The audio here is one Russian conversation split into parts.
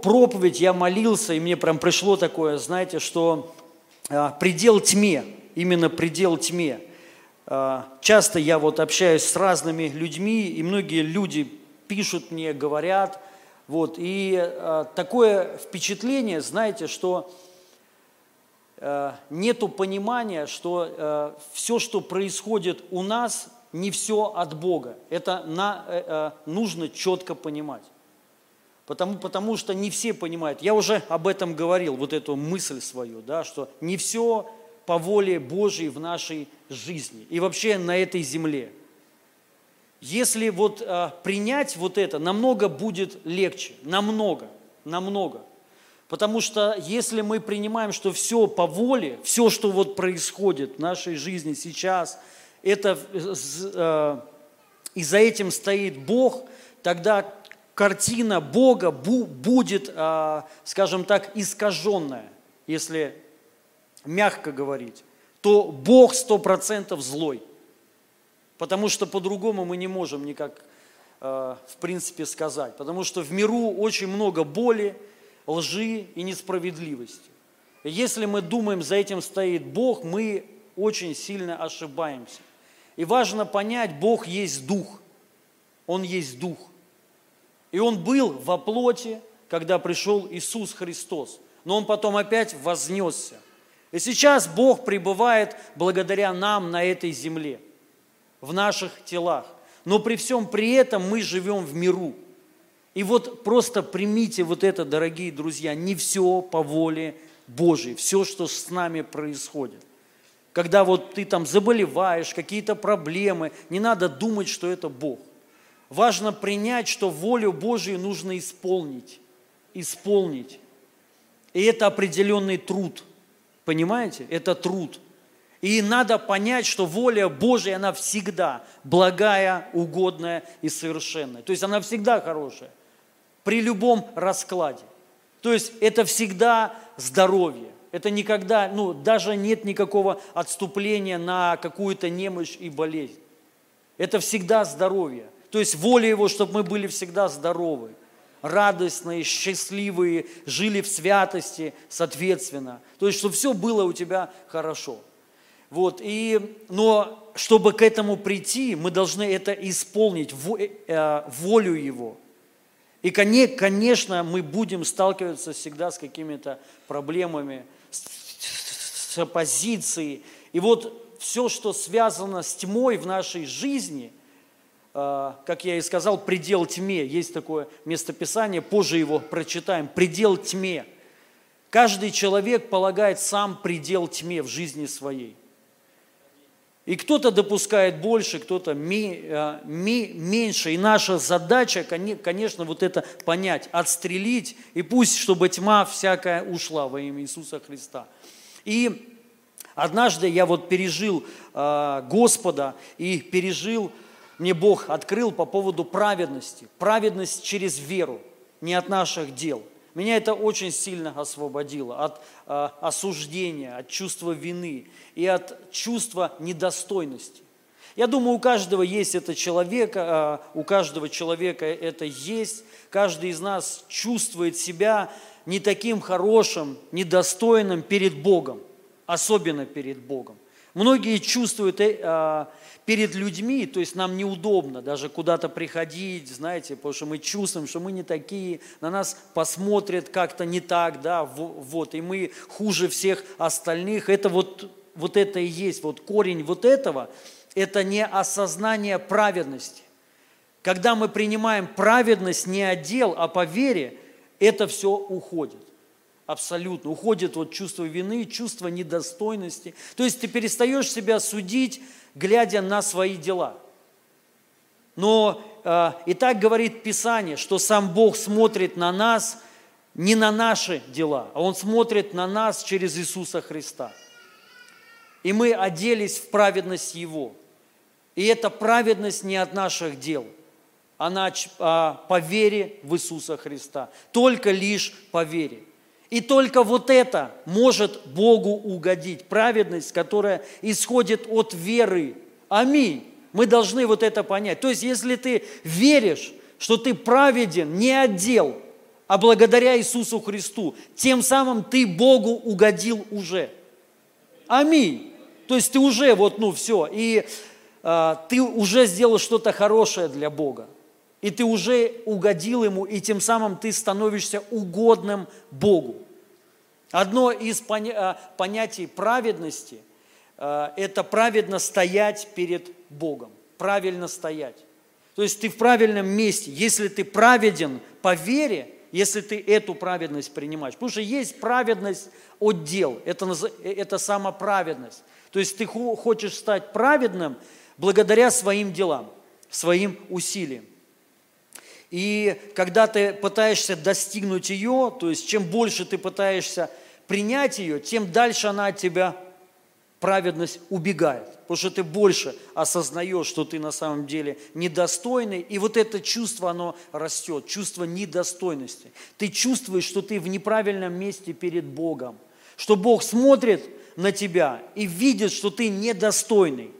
проповедь я молился, и мне прям пришло такое, знаете, что а, предел тьме, именно предел тьме. А, часто я вот общаюсь с разными людьми, и многие люди пишут мне, говорят, вот, и а, такое впечатление, знаете, что нету понимания, что все, что происходит у нас, не все от Бога. Это на, э, э, нужно четко понимать. Потому, потому что не все понимают. Я уже об этом говорил, вот эту мысль свою, да, что не все по воле Божьей в нашей жизни и вообще на этой земле. Если вот а, принять вот это, намного будет легче, намного, намного. Потому что если мы принимаем, что все по воле, все, что вот происходит в нашей жизни сейчас, это э, и за этим стоит Бог, тогда картина Бога будет, а, скажем так, искаженная, если мягко говорить, то Бог сто процентов злой. Потому что по-другому мы не можем никак, а, в принципе, сказать. Потому что в миру очень много боли, лжи и несправедливости. если мы думаем, за этим стоит Бог, мы очень сильно ошибаемся. И важно понять, Бог есть Дух. Он есть Дух. И Он был во плоти, когда пришел Иисус Христос. Но Он потом опять вознесся. И сейчас Бог пребывает благодаря нам на этой земле, в наших телах. Но при всем при этом мы живем в миру. И вот просто примите вот это, дорогие друзья, не все по воле Божьей, все, что с нами происходит когда вот ты там заболеваешь, какие-то проблемы, не надо думать, что это Бог. Важно принять, что волю Божию нужно исполнить. Исполнить. И это определенный труд. Понимаете? Это труд. И надо понять, что воля Божья, она всегда благая, угодная и совершенная. То есть она всегда хорошая. При любом раскладе. То есть это всегда здоровье. Это никогда, ну, даже нет никакого отступления на какую-то немощь и болезнь. Это всегда здоровье. То есть воля Его, чтобы мы были всегда здоровы, радостные, счастливые, жили в святости, соответственно. То есть, чтобы все было у тебя хорошо. Вот, и, но чтобы к этому прийти, мы должны это исполнить, э, волю Его. И, конечно, мы будем сталкиваться всегда с какими-то проблемами, с оппозицией. И вот все, что связано с тьмой в нашей жизни, как я и сказал, предел тьме. Есть такое местописание, позже его прочитаем. Предел тьме. Каждый человек полагает сам предел тьме в жизни своей. И кто-то допускает больше, кто-то а, меньше. И наша задача, конечно, вот это понять, отстрелить, и пусть, чтобы тьма всякая ушла во имя Иисуса Христа. И однажды я вот пережил э, Господа и пережил, мне Бог открыл по поводу праведности. Праведность через веру, не от наших дел. Меня это очень сильно освободило от э, осуждения, от чувства вины и от чувства недостойности. Я думаю, у каждого есть это человека, э, у каждого человека это есть. Каждый из нас чувствует себя не таким хорошим, недостойным перед Богом, особенно перед Богом. Многие чувствуют э, а, перед людьми, то есть нам неудобно даже куда-то приходить, знаете, потому что мы чувствуем, что мы не такие, на нас посмотрят как-то не так, да, вот, и мы хуже всех остальных. Это вот, вот это и есть, вот корень вот этого, это не осознание праведности. Когда мы принимаем праведность не отдел, а по вере, это все уходит. Абсолютно. Уходит вот чувство вины, чувство недостойности. То есть ты перестаешь себя судить, глядя на свои дела. Но э, и так говорит Писание, что сам Бог смотрит на нас не на наши дела, а Он смотрит на нас через Иисуса Христа. И мы оделись в праведность Его. И эта праведность не от наших дел – она а, по вере в Иисуса Христа. Только лишь по вере. И только вот это может Богу угодить. Праведность, которая исходит от веры. Аминь. Мы должны вот это понять. То есть, если ты веришь, что ты праведен не от дел, а благодаря Иисусу Христу. Тем самым ты Богу угодил уже. Аминь. То есть ты уже вот, ну, все. И э, ты уже сделал что-то хорошее для Бога. И ты уже угодил Ему, и тем самым ты становишься угодным Богу. Одно из поня- понятий праведности э, – это праведно стоять перед Богом. Правильно стоять. То есть ты в правильном месте. Если ты праведен по вере, если ты эту праведность принимаешь. Потому что есть праведность от дел, это, это самоправедность. То есть ты хочешь стать праведным благодаря своим делам, своим усилиям. И когда ты пытаешься достигнуть ее, то есть чем больше ты пытаешься принять ее, тем дальше она от тебя праведность убегает, потому что ты больше осознаешь, что ты на самом деле недостойный, и вот это чувство, оно растет, чувство недостойности. Ты чувствуешь, что ты в неправильном месте перед Богом, что Бог смотрит на тебя и видит, что ты недостойный.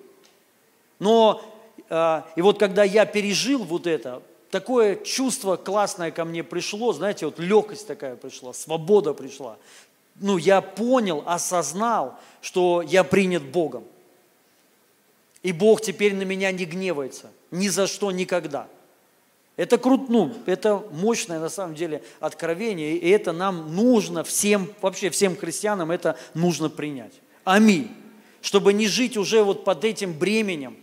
Но, э, и вот когда я пережил вот это, такое чувство классное ко мне пришло, знаете, вот легкость такая пришла, свобода пришла ну, я понял, осознал, что я принят Богом. И Бог теперь на меня не гневается. Ни за что, никогда. Это круто, ну, это мощное на самом деле откровение, и это нам нужно всем, вообще всем христианам это нужно принять. Аминь. Чтобы не жить уже вот под этим бременем,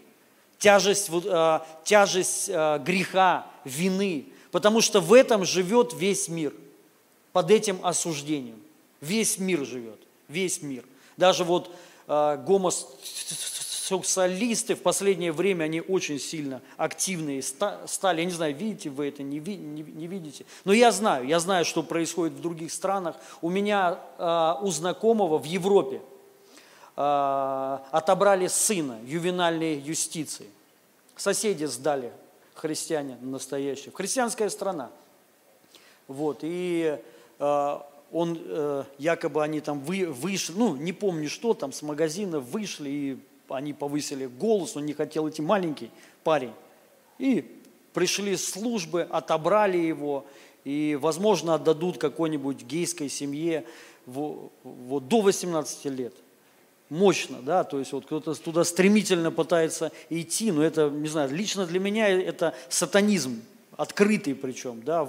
тяжесть, э, тяжесть э, греха, вины, потому что в этом живет весь мир, под этим осуждением. Весь мир живет, весь мир. Даже вот э, гомосексуалисты в последнее время, они очень сильно активные стали. Я не знаю, видите вы это, не, ви, не, не видите. Но я знаю, я знаю, что происходит в других странах. У меня, у знакомого в Европе отобрали сына ювенальной юстиции. Соседи сдали христиане настоящие. Христианская страна. Вот, и э, он, э, якобы они там вы, вышли, ну, не помню что, там с магазина вышли, и они повысили голос, он не хотел идти, маленький парень. И пришли службы, отобрали его, и, возможно, отдадут какой-нибудь гейской семье вот до 18 лет. Мощно, да, то есть вот кто-то туда стремительно пытается идти, но это, не знаю, лично для меня это сатанизм, открытый причем, да,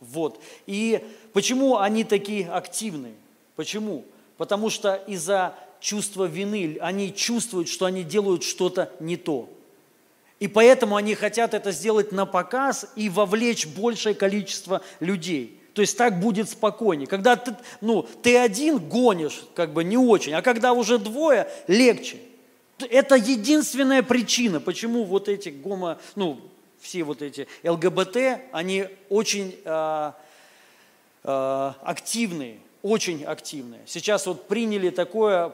вот. И почему они такие активные? Почему? Потому что из-за чувства вины они чувствуют, что они делают что-то не то. И поэтому они хотят это сделать на показ и вовлечь большее количество людей. То есть так будет спокойнее. Когда ты, ну, ты один гонишь, как бы не очень, а когда уже двое, легче. Это единственная причина, почему вот эти гомо, ну, все вот эти ЛГБТ, они очень э, э, активные, очень активные. Сейчас вот приняли такое э,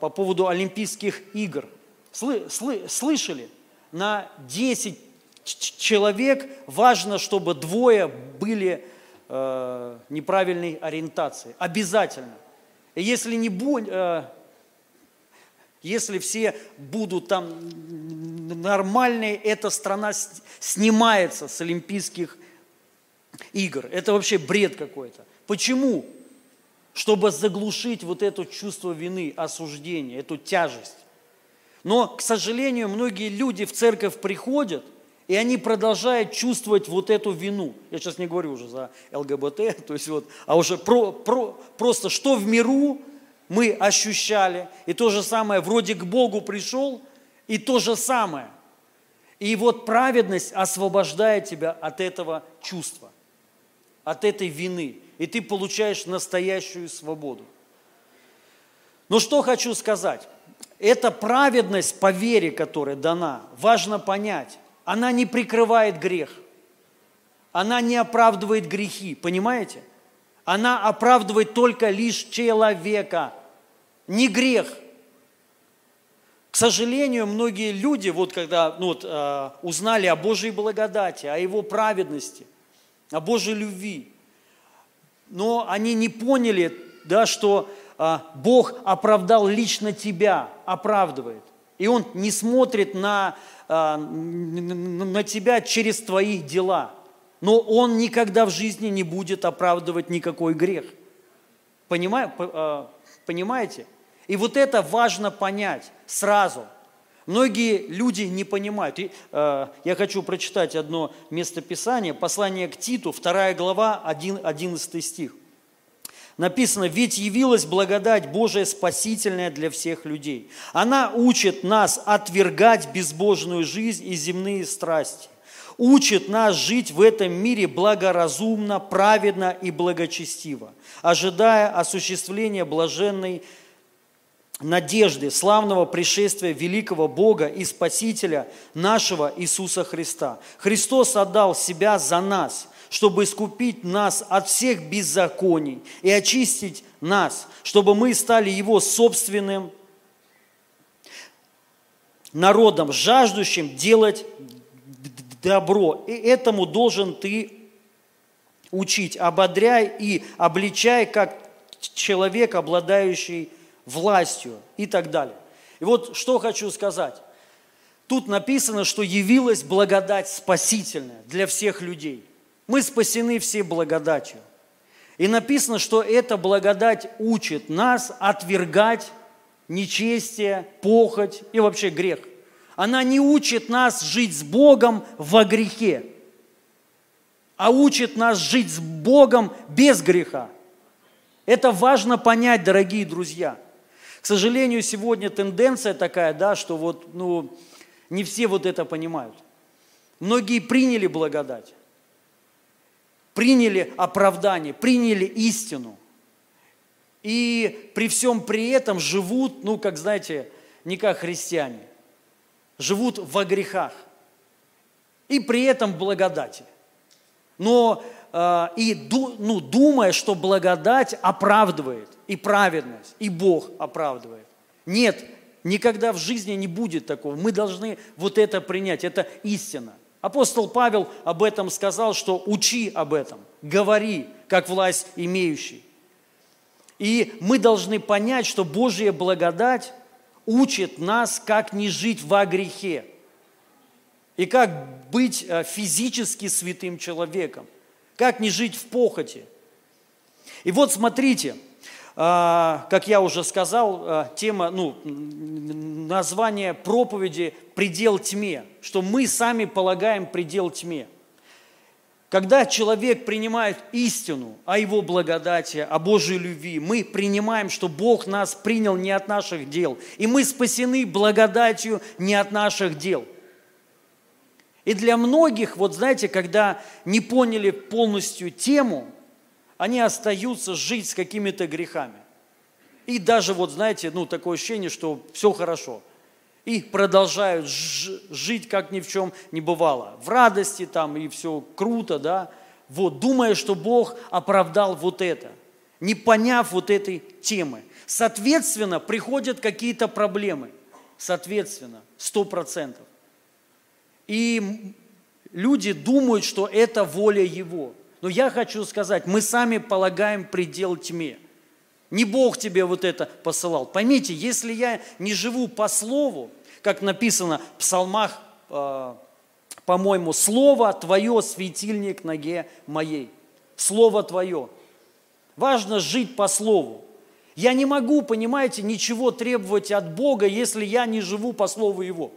по поводу Олимпийских игр. Сл, сл, слышали? На 10 человек важно, чтобы двое были э, неправильной ориентации. Обязательно. И если не будет, э, если все будут там нормальные, эта страна снимается с Олимпийских игр. Это вообще бред какой-то. Почему? Чтобы заглушить вот это чувство вины, осуждения, эту тяжесть. Но, к сожалению, многие люди в церковь приходят, и они продолжают чувствовать вот эту вину. Я сейчас не говорю уже за ЛГБТ, то есть вот, а уже про, про, просто что в миру мы ощущали, и то же самое, вроде к Богу пришел, и то же самое. И вот праведность освобождает тебя от этого чувства, от этой вины, и ты получаешь настоящую свободу. Но что хочу сказать? Эта праведность по вере, которая дана, важно понять, она не прикрывает грех, она не оправдывает грехи, понимаете? Она оправдывает только лишь человека, не грех. К сожалению, многие люди, вот когда ну, вот, э, узнали о Божьей благодати, о Его праведности, о Божьей любви, но они не поняли, да, что э, Бог оправдал лично тебя, оправдывает. И Он не смотрит на, на тебя через твои дела. но он никогда в жизни не будет оправдывать никакой грех. А, понимаете? И вот это важно понять сразу. Многие люди не понимают. И, э, я хочу прочитать одно местописание, послание к Титу, 2 глава, 1, 11 стих. Написано, ведь явилась благодать Божия спасительная для всех людей. Она учит нас отвергать безбожную жизнь и земные страсти учит нас жить в этом мире благоразумно, праведно и благочестиво, ожидая осуществления блаженной надежды, славного пришествия великого Бога и Спасителя нашего Иисуса Христа. Христос отдал Себя за нас, чтобы искупить нас от всех беззаконий и очистить нас, чтобы мы стали Его собственным народом, жаждущим делать добро. И этому должен ты учить, ободряй и обличай, как человек, обладающий властью и так далее. И вот что хочу сказать. Тут написано, что явилась благодать спасительная для всех людей. Мы спасены все благодатью. И написано, что эта благодать учит нас отвергать нечестие, похоть и вообще грех – она не учит нас жить с Богом во грехе, а учит нас жить с Богом без греха. Это важно понять, дорогие друзья. К сожалению, сегодня тенденция такая, да, что вот, ну, не все вот это понимают. Многие приняли благодать, приняли оправдание, приняли истину. И при всем при этом живут, ну, как знаете, не как христиане живут во грехах и при этом благодати. Но э, и ну, думая, что благодать оправдывает и праведность, и Бог оправдывает. Нет, никогда в жизни не будет такого. Мы должны вот это принять, это истина. Апостол Павел об этом сказал, что учи об этом, говори, как власть имеющий. И мы должны понять, что Божья благодать учит нас, как не жить во грехе и как быть э, физически святым человеком, как не жить в похоти. И вот смотрите, как я уже сказал, а, тема, ну, название проповеди «Предел тьме», что мы сами полагаем предел тьме – когда человек принимает истину о его благодати, о Божьей любви, мы принимаем, что Бог нас принял не от наших дел, и мы спасены благодатью не от наших дел. И для многих, вот знаете, когда не поняли полностью тему, они остаются жить с какими-то грехами. И даже вот, знаете, ну, такое ощущение, что все хорошо – и продолжают жить, как ни в чем не бывало. В радости там и все круто, да, вот, думая, что Бог оправдал вот это, не поняв вот этой темы. Соответственно, приходят какие-то проблемы. Соответственно, сто процентов. И люди думают, что это воля Его. Но я хочу сказать, мы сами полагаем предел тьме. Не Бог тебе вот это посылал. Поймите, если я не живу по слову, как написано в псалмах, э, по-моему, «Слово Твое, светильник ноге моей». Слово Твое. Важно жить по Слову. Я не могу, понимаете, ничего требовать от Бога, если я не живу по Слову Его.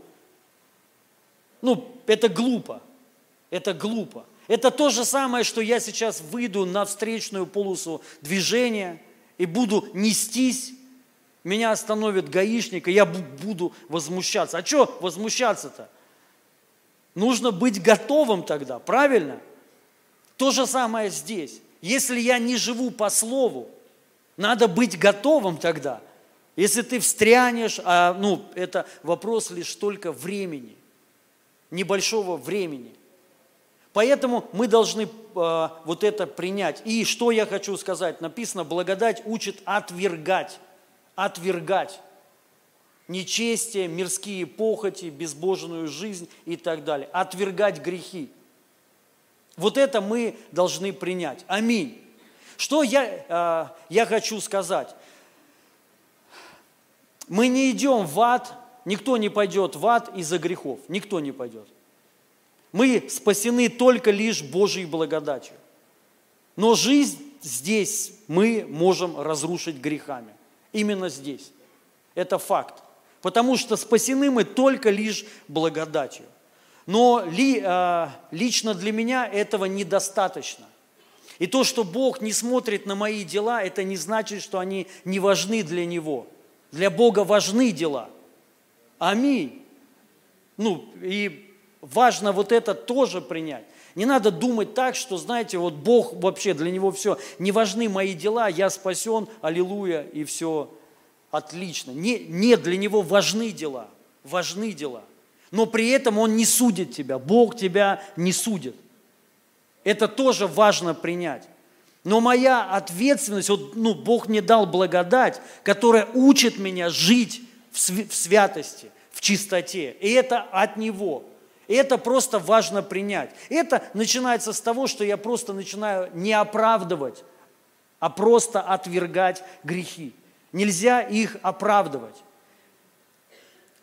Ну, это глупо. Это глупо. Это то же самое, что я сейчас выйду на встречную полосу движения и буду нестись меня остановит гаишник, и я буду возмущаться. А что возмущаться-то? Нужно быть готовым тогда, правильно? То же самое здесь. Если я не живу по слову, надо быть готовым тогда. Если ты встрянешь, а, ну, это вопрос лишь только времени, небольшого времени. Поэтому мы должны э, вот это принять. И что я хочу сказать? Написано, благодать учит отвергать отвергать нечестие, мирские похоти, безбожную жизнь и так далее. Отвергать грехи. Вот это мы должны принять. Аминь. Что я, э, я хочу сказать? Мы не идем в ад, никто не пойдет в ад из-за грехов, никто не пойдет. Мы спасены только лишь Божьей благодатью. Но жизнь здесь мы можем разрушить грехами. Именно здесь. Это факт. Потому что спасены мы только лишь благодатью. Но ли, э, лично для меня этого недостаточно. И то, что Бог не смотрит на мои дела, это не значит, что они не важны для Него. Для Бога важны дела. Аминь. Ну, и важно вот это тоже принять. Не надо думать так, что, знаете, вот Бог вообще, для Него все, не важны мои дела, я спасен, аллилуйя, и все отлично. Не, нет, для Него важны дела, важны дела. Но при этом Он не судит тебя, Бог тебя не судит. Это тоже важно принять. Но моя ответственность, вот, ну, Бог мне дал благодать, которая учит меня жить в святости, в чистоте. И это от Него. И это просто важно принять. Это начинается с того, что я просто начинаю не оправдывать, а просто отвергать грехи. Нельзя их оправдывать.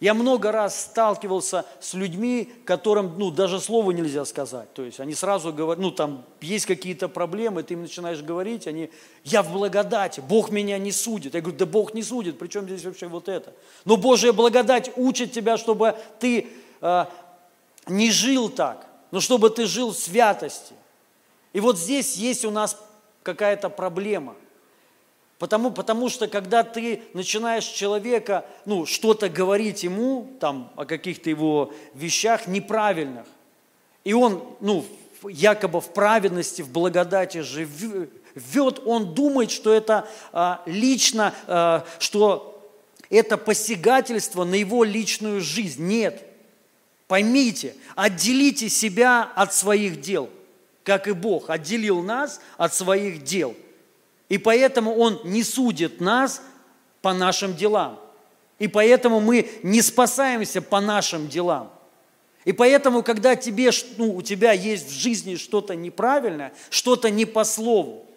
Я много раз сталкивался с людьми, которым ну, даже слова нельзя сказать. То есть они сразу говорят, ну там есть какие-то проблемы, ты им начинаешь говорить, они, я в благодати, Бог меня не судит. Я говорю, да Бог не судит, причем здесь вообще вот это? Но Божья благодать учит тебя, чтобы ты э, не жил так, но чтобы ты жил в святости. И вот здесь есть у нас какая-то проблема. Потому, потому что когда ты начинаешь человека, ну, что-то говорить ему, там, о каких-то его вещах неправильных, и он, ну, якобы в праведности, в благодати живет, он думает, что это а, лично, а, что это посягательство на его личную жизнь. Нет. Поймите, отделите себя от своих дел, как и Бог отделил нас от своих дел. И поэтому Он не судит нас по нашим делам. И поэтому мы не спасаемся по нашим делам. И поэтому, когда тебе, ну, у тебя есть в жизни что-то неправильное, что-то не по слову,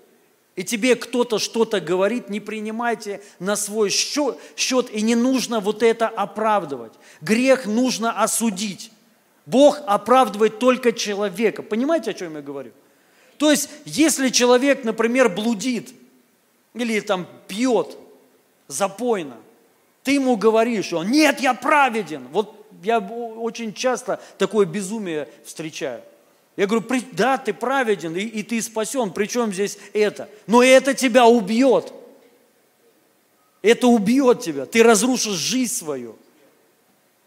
и тебе кто-то что-то говорит, не принимайте на свой счет, счет, и не нужно вот это оправдывать. Грех нужно осудить. Бог оправдывает только человека. Понимаете, о чем я говорю? То есть, если человек, например, блудит или там пьет запойно, ты ему говоришь, что нет, я праведен. Вот я очень часто такое безумие встречаю. Я говорю, да, ты праведен, и, и ты спасен, причем здесь это? Но это тебя убьет. Это убьет тебя, ты разрушишь жизнь свою.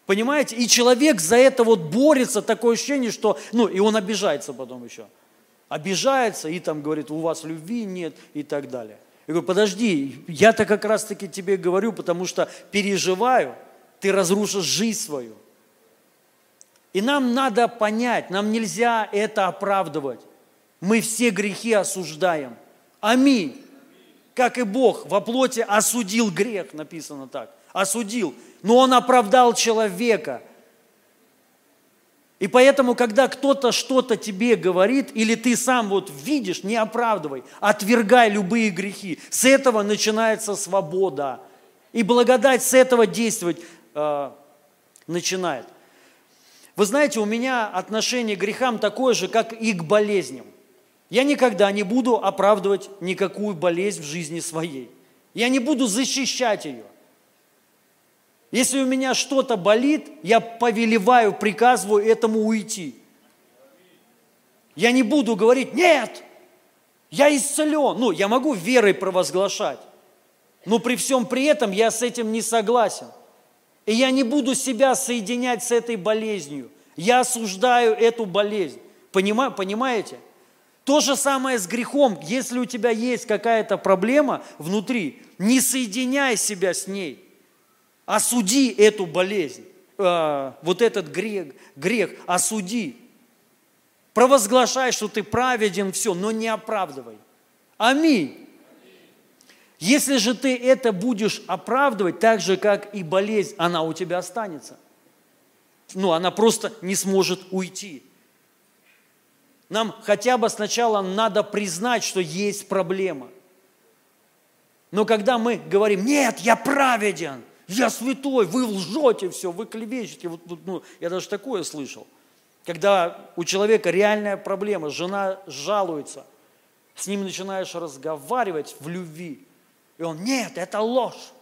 Понимаете? И человек за это вот борется, такое ощущение, что, ну, и он обижается потом еще. Обижается и там говорит, у вас любви нет и так далее. Я говорю, подожди, я-то как раз-таки тебе говорю, потому что переживаю, ты разрушишь жизнь свою. И нам надо понять, нам нельзя это оправдывать. Мы все грехи осуждаем. Аминь. Как и Бог во плоти осудил грех, написано так. Осудил. Но Он оправдал человека. И поэтому, когда кто-то что-то тебе говорит, или ты сам вот видишь, не оправдывай, отвергай любые грехи. С этого начинается свобода. И благодать с этого действовать э, начинает. Вы знаете, у меня отношение к грехам такое же, как и к болезням. Я никогда не буду оправдывать никакую болезнь в жизни своей. Я не буду защищать ее. Если у меня что-то болит, я повелеваю, приказываю этому уйти. Я не буду говорить, нет, я исцелен. Ну, я могу верой провозглашать, но при всем при этом я с этим не согласен – и я не буду себя соединять с этой болезнью. Я осуждаю эту болезнь. Понима, понимаете? То же самое с грехом. Если у тебя есть какая-то проблема внутри, не соединяй себя с ней. Осуди эту болезнь, э, вот этот грех, грех, осуди. Провозглашай, что ты праведен, все, но не оправдывай. Аминь. Если же ты это будешь оправдывать, так же, как и болезнь, она у тебя останется. Ну, она просто не сможет уйти. Нам хотя бы сначала надо признать, что есть проблема. Но когда мы говорим, нет, я праведен, я святой, вы лжете все, вы клевещете, вот, ну, я даже такое слышал. Когда у человека реальная проблема, жена жалуется, с ним начинаешь разговаривать в любви, и он, нет, это ложь.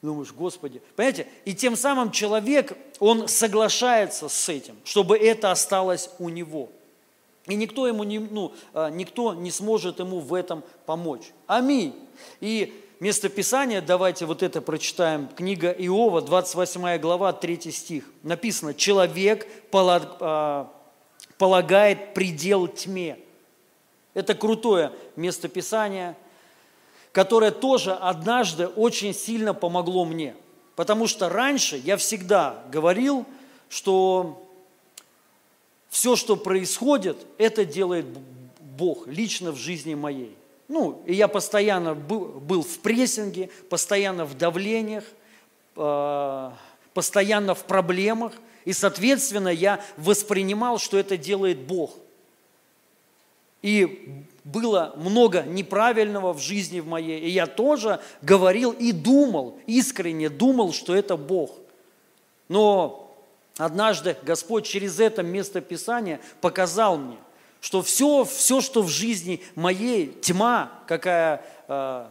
Думаешь, Господи. Понимаете? И тем самым человек, он соглашается с этим, чтобы это осталось у него. И никто, ему не, ну, а, никто не сможет ему в этом помочь. Аминь. И место Писания, давайте вот это прочитаем. Книга Иова, 28 глава, 3 стих. Написано, человек а, полагает предел тьме. Это крутое место Писания – которое тоже однажды очень сильно помогло мне. Потому что раньше я всегда говорил, что все, что происходит, это делает Бог лично в жизни моей. Ну, и я постоянно был, в прессинге, постоянно в давлениях, э, постоянно в проблемах, и, соответственно, я воспринимал, что это делает Бог. И было много неправильного в жизни в моей, и я тоже говорил и думал, искренне думал, что это Бог. Но однажды Господь через это место Писания показал мне, что все, все что в жизни моей, тьма, какая э,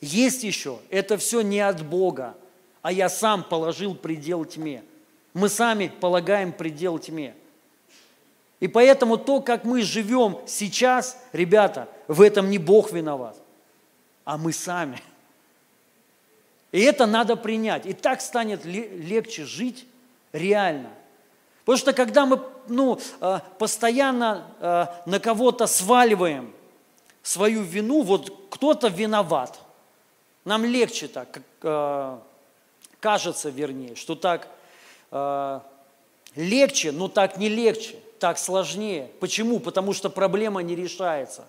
есть еще, это все не от Бога, а я сам положил предел тьме. Мы сами полагаем предел тьме. И поэтому то, как мы живем сейчас, ребята, в этом не Бог виноват, а мы сами. И это надо принять. И так станет легче жить реально. Потому что когда мы ну, э, постоянно э, на кого-то сваливаем свою вину, вот кто-то виноват, нам легче так, э, кажется вернее, что так легче, но так не легче так сложнее. Почему? Потому что проблема не решается.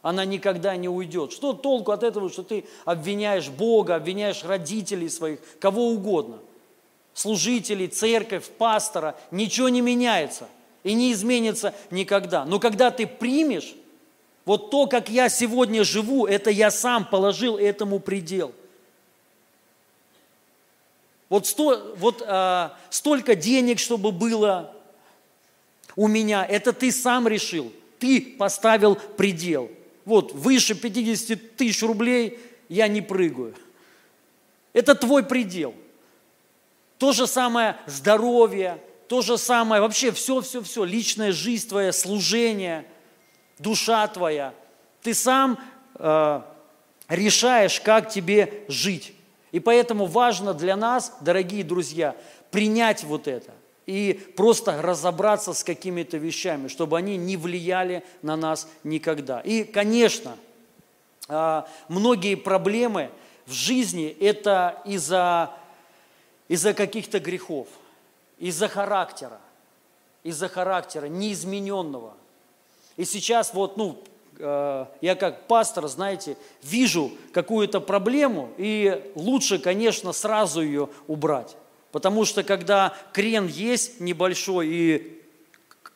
Она никогда не уйдет. Что толку от этого, что ты обвиняешь Бога, обвиняешь родителей своих, кого угодно, служителей, церковь, пастора. Ничего не меняется и не изменится никогда. Но когда ты примешь, вот то, как я сегодня живу, это я сам положил этому предел. Вот, сто, вот а, столько денег, чтобы было, у меня, это ты сам решил, ты поставил предел. Вот, выше 50 тысяч рублей я не прыгаю. Это твой предел. То же самое здоровье, то же самое, вообще все-все-все, личная жизнь твоя, служение, душа твоя. Ты сам э, решаешь, как тебе жить. И поэтому важно для нас, дорогие друзья, принять вот это и просто разобраться с какими-то вещами, чтобы они не влияли на нас никогда. И, конечно, а, многие проблемы в жизни – это из-за из каких-то грехов, из-за характера, из-за характера неизмененного. И сейчас вот, ну, а, я как пастор, знаете, вижу какую-то проблему, и лучше, конечно, сразу ее убрать. Потому что когда крен есть небольшой и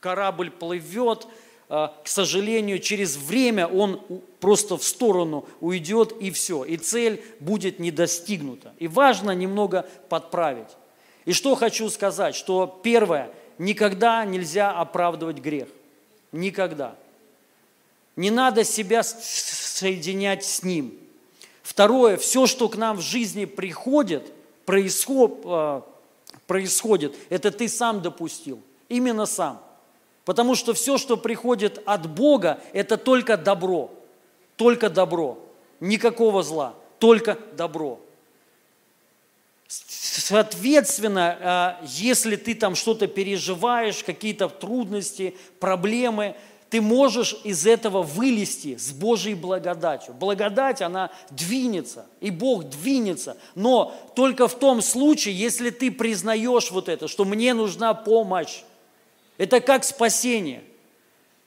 корабль плывет, а, к сожалению, через время он просто в сторону уйдет и все, и цель будет не достигнута. И важно немного подправить. И что хочу сказать, что первое, никогда нельзя оправдывать грех. Никогда. Не надо себя соединять с ним. Второе, все, что к нам в жизни приходит – происход, а, происходит, это ты сам допустил, именно сам. Потому что все, что приходит от Бога, это только добро, только добро, никакого зла, только добро. Соответственно, а, если ты там что-то переживаешь, какие-то трудности, проблемы – ты можешь из этого вылезти с Божьей благодатью. Благодать, она двинется, и Бог двинется, но только в том случае, если ты признаешь вот это, что мне нужна помощь. Это как спасение.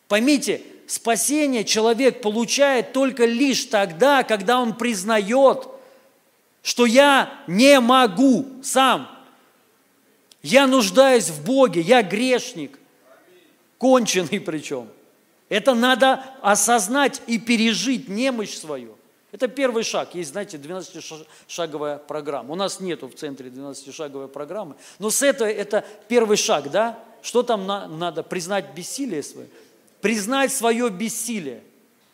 Поймите, спасение человек получает только лишь тогда, когда он признает, что я не могу сам. Я нуждаюсь в Боге, я грешник, конченый причем. Это надо осознать и пережить немощь свою. Это первый шаг. Есть, знаете, 12-шаговая программа. У нас нету в центре 12-шаговой программы. Но с этого это первый шаг, да? Что там на, надо? Признать бессилие свое? Признать свое бессилие.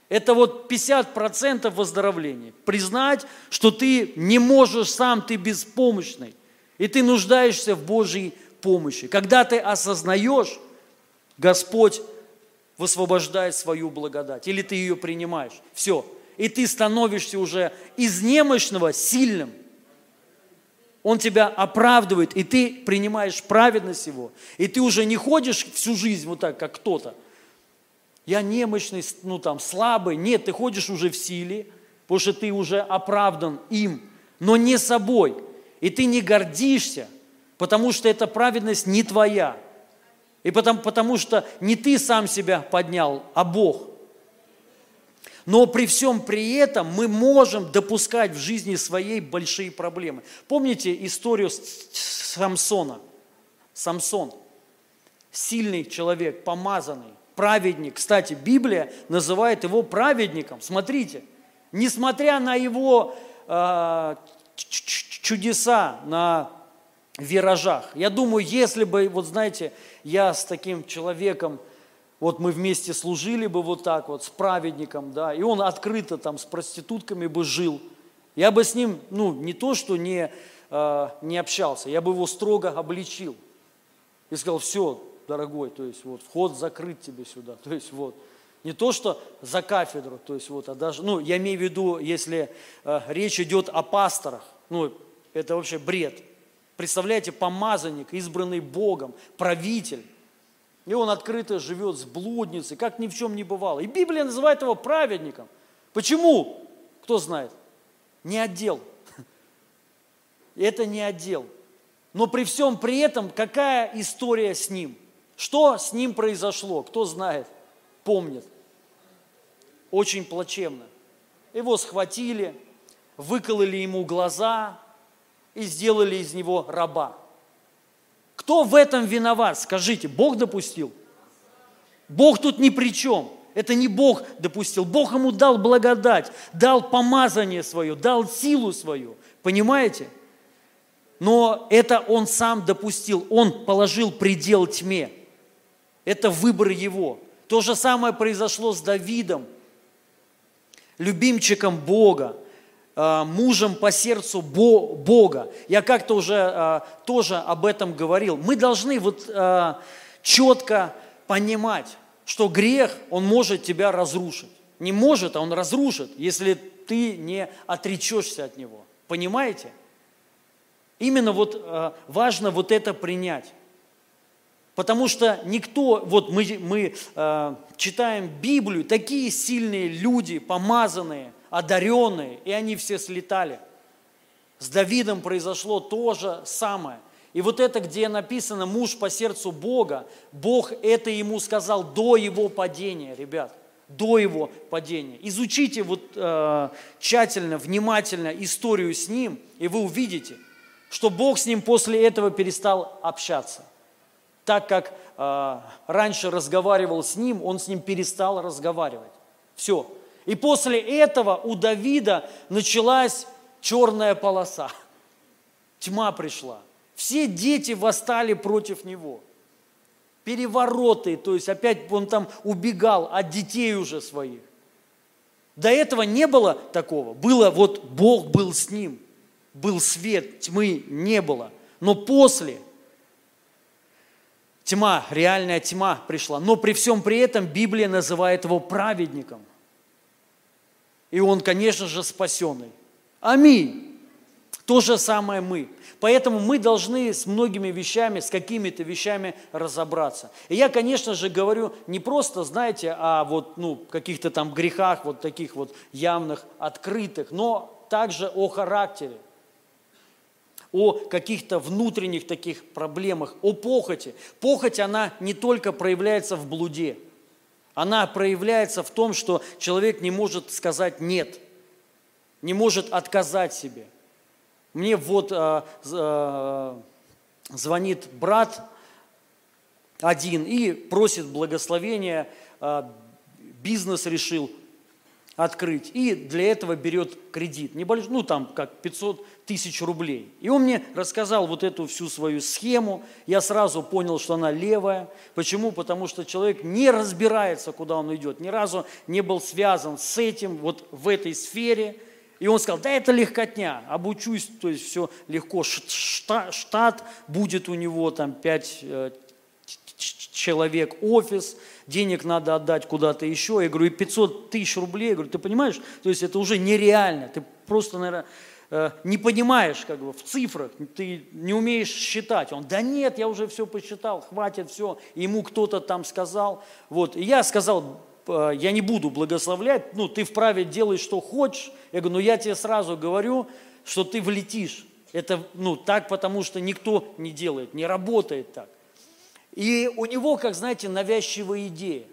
Это вот 50% выздоровления. Признать, что ты не можешь сам, ты беспомощный. И ты нуждаешься в Божьей помощи. Когда ты осознаешь, Господь высвобождает свою благодать. Или ты ее принимаешь. Все. И ты становишься уже из немощного сильным. Он тебя оправдывает, и ты принимаешь праведность Его. И ты уже не ходишь всю жизнь вот так, как кто-то. Я немощный, ну там, слабый. Нет, ты ходишь уже в силе, потому что ты уже оправдан им, но не собой. И ты не гордишься, потому что эта праведность не твоя. И потому, потому что не ты сам себя поднял, а Бог. Но при всем при этом мы можем допускать в жизни своей большие проблемы. Помните историю Самсона? Самсон. Сильный человек, помазанный, праведник. Кстати, Библия называет его праведником. Смотрите, несмотря на его э, чудеса, на виражах. Я думаю, если бы, вот знаете, я с таким человеком, вот мы вместе служили бы вот так вот, с праведником, да, и он открыто там с проститутками бы жил, я бы с ним, ну, не то, что не, э, не общался, я бы его строго обличил. И сказал, все, дорогой, то есть вот вход закрыт тебе сюда, то есть вот. Не то, что за кафедру, то есть вот, а даже, ну, я имею в виду, если э, речь идет о пасторах, ну, это вообще бред. Представляете, помазанник, избранный Богом, правитель, и он открыто живет с блудницей, как ни в чем не бывало. И Библия называет его праведником. Почему? Кто знает? Не отдел. Это не отдел. Но при всем при этом, какая история с ним? Что с ним произошло? Кто знает, помнит? Очень плачевно. Его схватили, выкололи ему глаза и сделали из него раба. Кто в этом виноват? Скажите, Бог допустил? Бог тут ни при чем. Это не Бог допустил. Бог ему дал благодать, дал помазание свое, дал силу свою. Понимаете? Но это он сам допустил. Он положил предел тьме. Это выбор его. То же самое произошло с Давидом, любимчиком Бога. Э, мужем по сердцу Бога. Я как-то уже э, тоже об этом говорил. Мы должны вот э, четко понимать, что грех, он может тебя разрушить. Не может, а он разрушит, если ты не отречешься от него. Понимаете? Именно вот важно вот это принять. Потому что никто, вот мы, мы э, читаем Библию, такие сильные люди, помазанные – одаренные, и они все слетали. С Давидом произошло то же самое. И вот это, где написано «муж по сердцу Бога», Бог это ему сказал до его падения, ребят, до его падения. Изучите вот э, тщательно, внимательно историю с ним, и вы увидите, что Бог с ним после этого перестал общаться. Так как э, раньше разговаривал с ним, он с ним перестал разговаривать. Все, и после этого у Давида началась черная полоса. Тьма пришла. Все дети восстали против него. Перевороты, то есть опять он там убегал от детей уже своих. До этого не было такого. Было вот Бог был с ним. Был свет, тьмы не было. Но после тьма, реальная тьма пришла. Но при всем при этом Библия называет его праведником – и он, конечно же, спасенный. Аминь. То же самое мы. Поэтому мы должны с многими вещами, с какими-то вещами разобраться. И я, конечно же, говорю не просто, знаете, о вот, ну, каких-то там грехах, вот таких вот явных, открытых, но также о характере, о каких-то внутренних таких проблемах, о похоти. Похоть, она не только проявляется в блуде – она проявляется в том, что человек не может сказать «нет», не может отказать себе. Мне вот э, э, звонит брат один и просит благословения, э, бизнес решил открыть, и для этого берет кредит, небольшой, ну там как 500 тысяч рублей. И он мне рассказал вот эту всю свою схему, я сразу понял, что она левая. Почему? Потому что человек не разбирается, куда он идет, ни разу не был связан с этим, вот в этой сфере. И он сказал, да это легкотня, обучусь, то есть все легко, штат, будет у него там 5 э, человек, офис, денег надо отдать куда-то еще. Я говорю, и 500 тысяч рублей. Я говорю, ты понимаешь? То есть это уже нереально. Ты просто, наверное, э, не понимаешь как бы в цифрах, ты не умеешь считать. Он, да нет, я уже все посчитал, хватит все. ему кто-то там сказал. Вот. И я сказал, э, я не буду благословлять, ну, ты вправе делай, что хочешь. Я говорю, ну, я тебе сразу говорю, что ты влетишь. Это, ну, так, потому что никто не делает, не работает так. И у него, как знаете, навязчивая идея.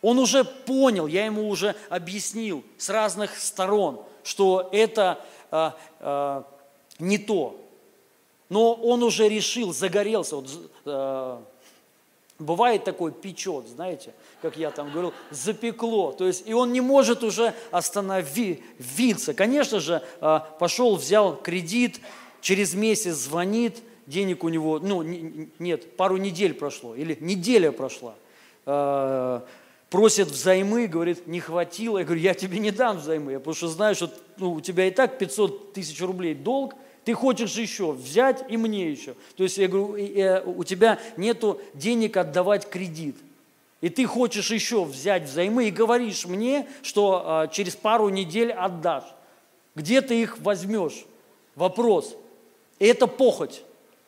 Он уже понял, я ему уже объяснил с разных сторон, что это а, а, не то. Но он уже решил, загорелся. Вот, а, бывает такой печет, знаете, как я там говорил, запекло. То есть, и он не может уже остановиться. Конечно же, а, пошел, взял кредит, через месяц звонит – денег у него, ну, нет, пару недель прошло, или неделя прошла. А, просит взаймы, говорит, не хватило. Я говорю, я тебе не дам взаймы, я что знаю, что ну, у тебя и так 500 тысяч рублей долг, ты хочешь еще взять и мне еще. То есть я говорю, у тебя нету денег отдавать кредит. И ты хочешь еще взять взаймы и говоришь мне, что а, через пару недель отдашь. Где ты их возьмешь? Вопрос. И это похоть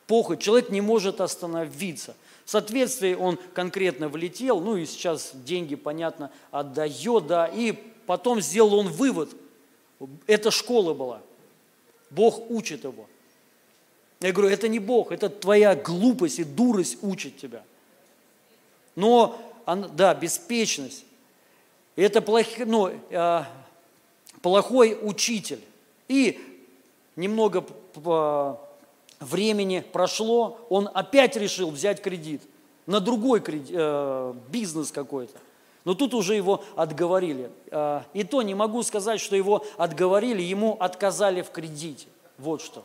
похоть, человек не может остановиться. В соответствии он конкретно влетел, ну и сейчас деньги, понятно, отдает, да, и потом сделал он вывод, это школа была, Бог учит его. Я говорю, это не Бог, это твоя глупость и дурость учит тебя. Но, да, беспечность, это плох, ну, э, плохой учитель. И немного времени прошло, он опять решил взять кредит на другой кредит, э, бизнес какой-то. Но тут уже его отговорили. Э, и то не могу сказать, что его отговорили, ему отказали в кредите. Вот что.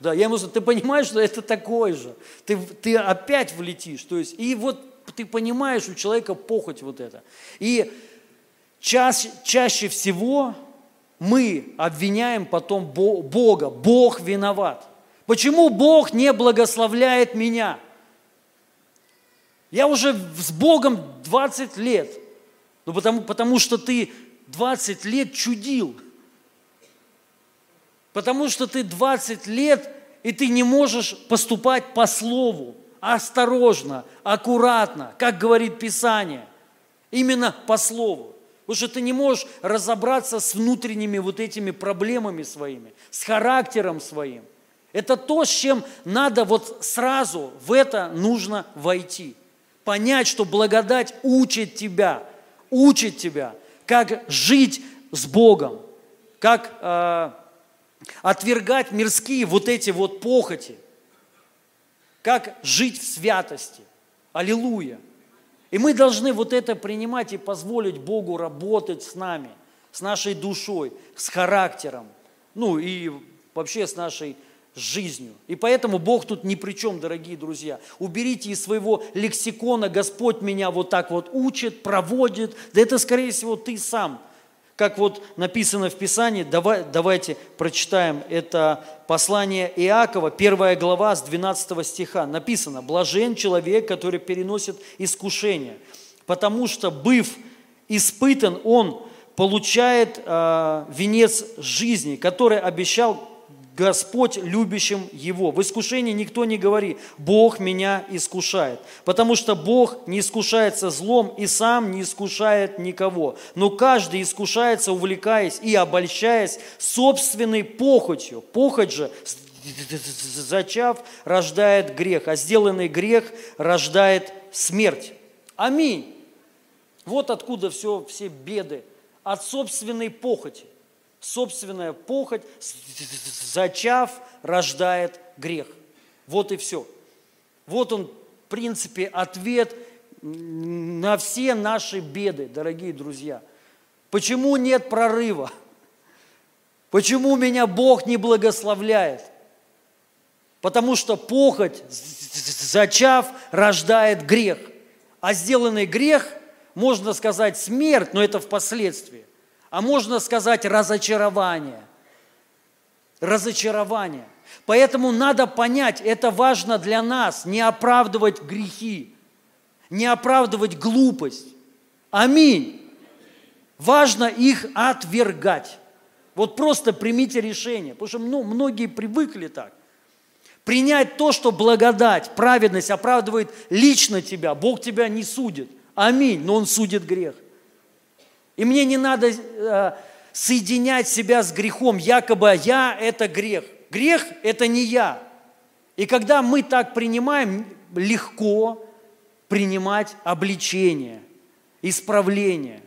Да, я ему сказал, ты понимаешь, что это такое же. Ты, ты опять влетишь. То есть, и вот ты понимаешь, у человека похоть вот это. И чаще, чаще всего мы обвиняем потом Бога. Бог виноват. Почему Бог не благословляет меня? Я уже с Богом 20 лет. Ну, потому, потому что ты 20 лет чудил. Потому что ты 20 лет, и ты не можешь поступать по слову. Осторожно, аккуратно, как говорит Писание. Именно по слову. Потому что ты не можешь разобраться с внутренними вот этими проблемами своими, с характером своим – это то, с чем надо вот сразу в это нужно войти. Понять, что благодать учит тебя, учит тебя, как жить с Богом, как э, отвергать мирские вот эти вот похоти, как жить в святости. Аллилуйя. И мы должны вот это принимать и позволить Богу работать с нами, с нашей душой, с характером, ну и вообще с нашей жизнью. И поэтому Бог тут ни при чем, дорогие друзья. Уберите из своего лексикона, Господь меня вот так вот учит, проводит. Да это, скорее всего, ты сам. Как вот написано в Писании, давай, давайте прочитаем это послание Иакова, первая глава с 12 стиха. Написано, «Блажен человек, который переносит искушение, потому что, быв испытан, он получает э, венец жизни, который обещал Господь любящим его. В искушении никто не говори, Бог меня искушает, потому что Бог не искушается злом и сам не искушает никого. Но каждый искушается, увлекаясь и обольщаясь собственной похотью. Похоть же, зачав, рождает грех, а сделанный грех рождает смерть. Аминь. Вот откуда все, все беды. От собственной похоти собственная похоть, зачав, рождает грех. Вот и все. Вот он, в принципе, ответ на все наши беды, дорогие друзья. Почему нет прорыва? Почему меня Бог не благословляет? Потому что похоть, зачав, рождает грех. А сделанный грех, можно сказать, смерть, но это впоследствии. А можно сказать разочарование. Разочарование. Поэтому надо понять, это важно для нас, не оправдывать грехи, не оправдывать глупость. Аминь. Важно их отвергать. Вот просто примите решение, потому что ну, многие привыкли так. Принять то, что благодать, праведность оправдывает лично тебя. Бог тебя не судит. Аминь. Но Он судит грех. И мне не надо э, соединять себя с грехом, якобы я – это грех. Грех – это не я. И когда мы так принимаем, легко принимать обличение, исправление.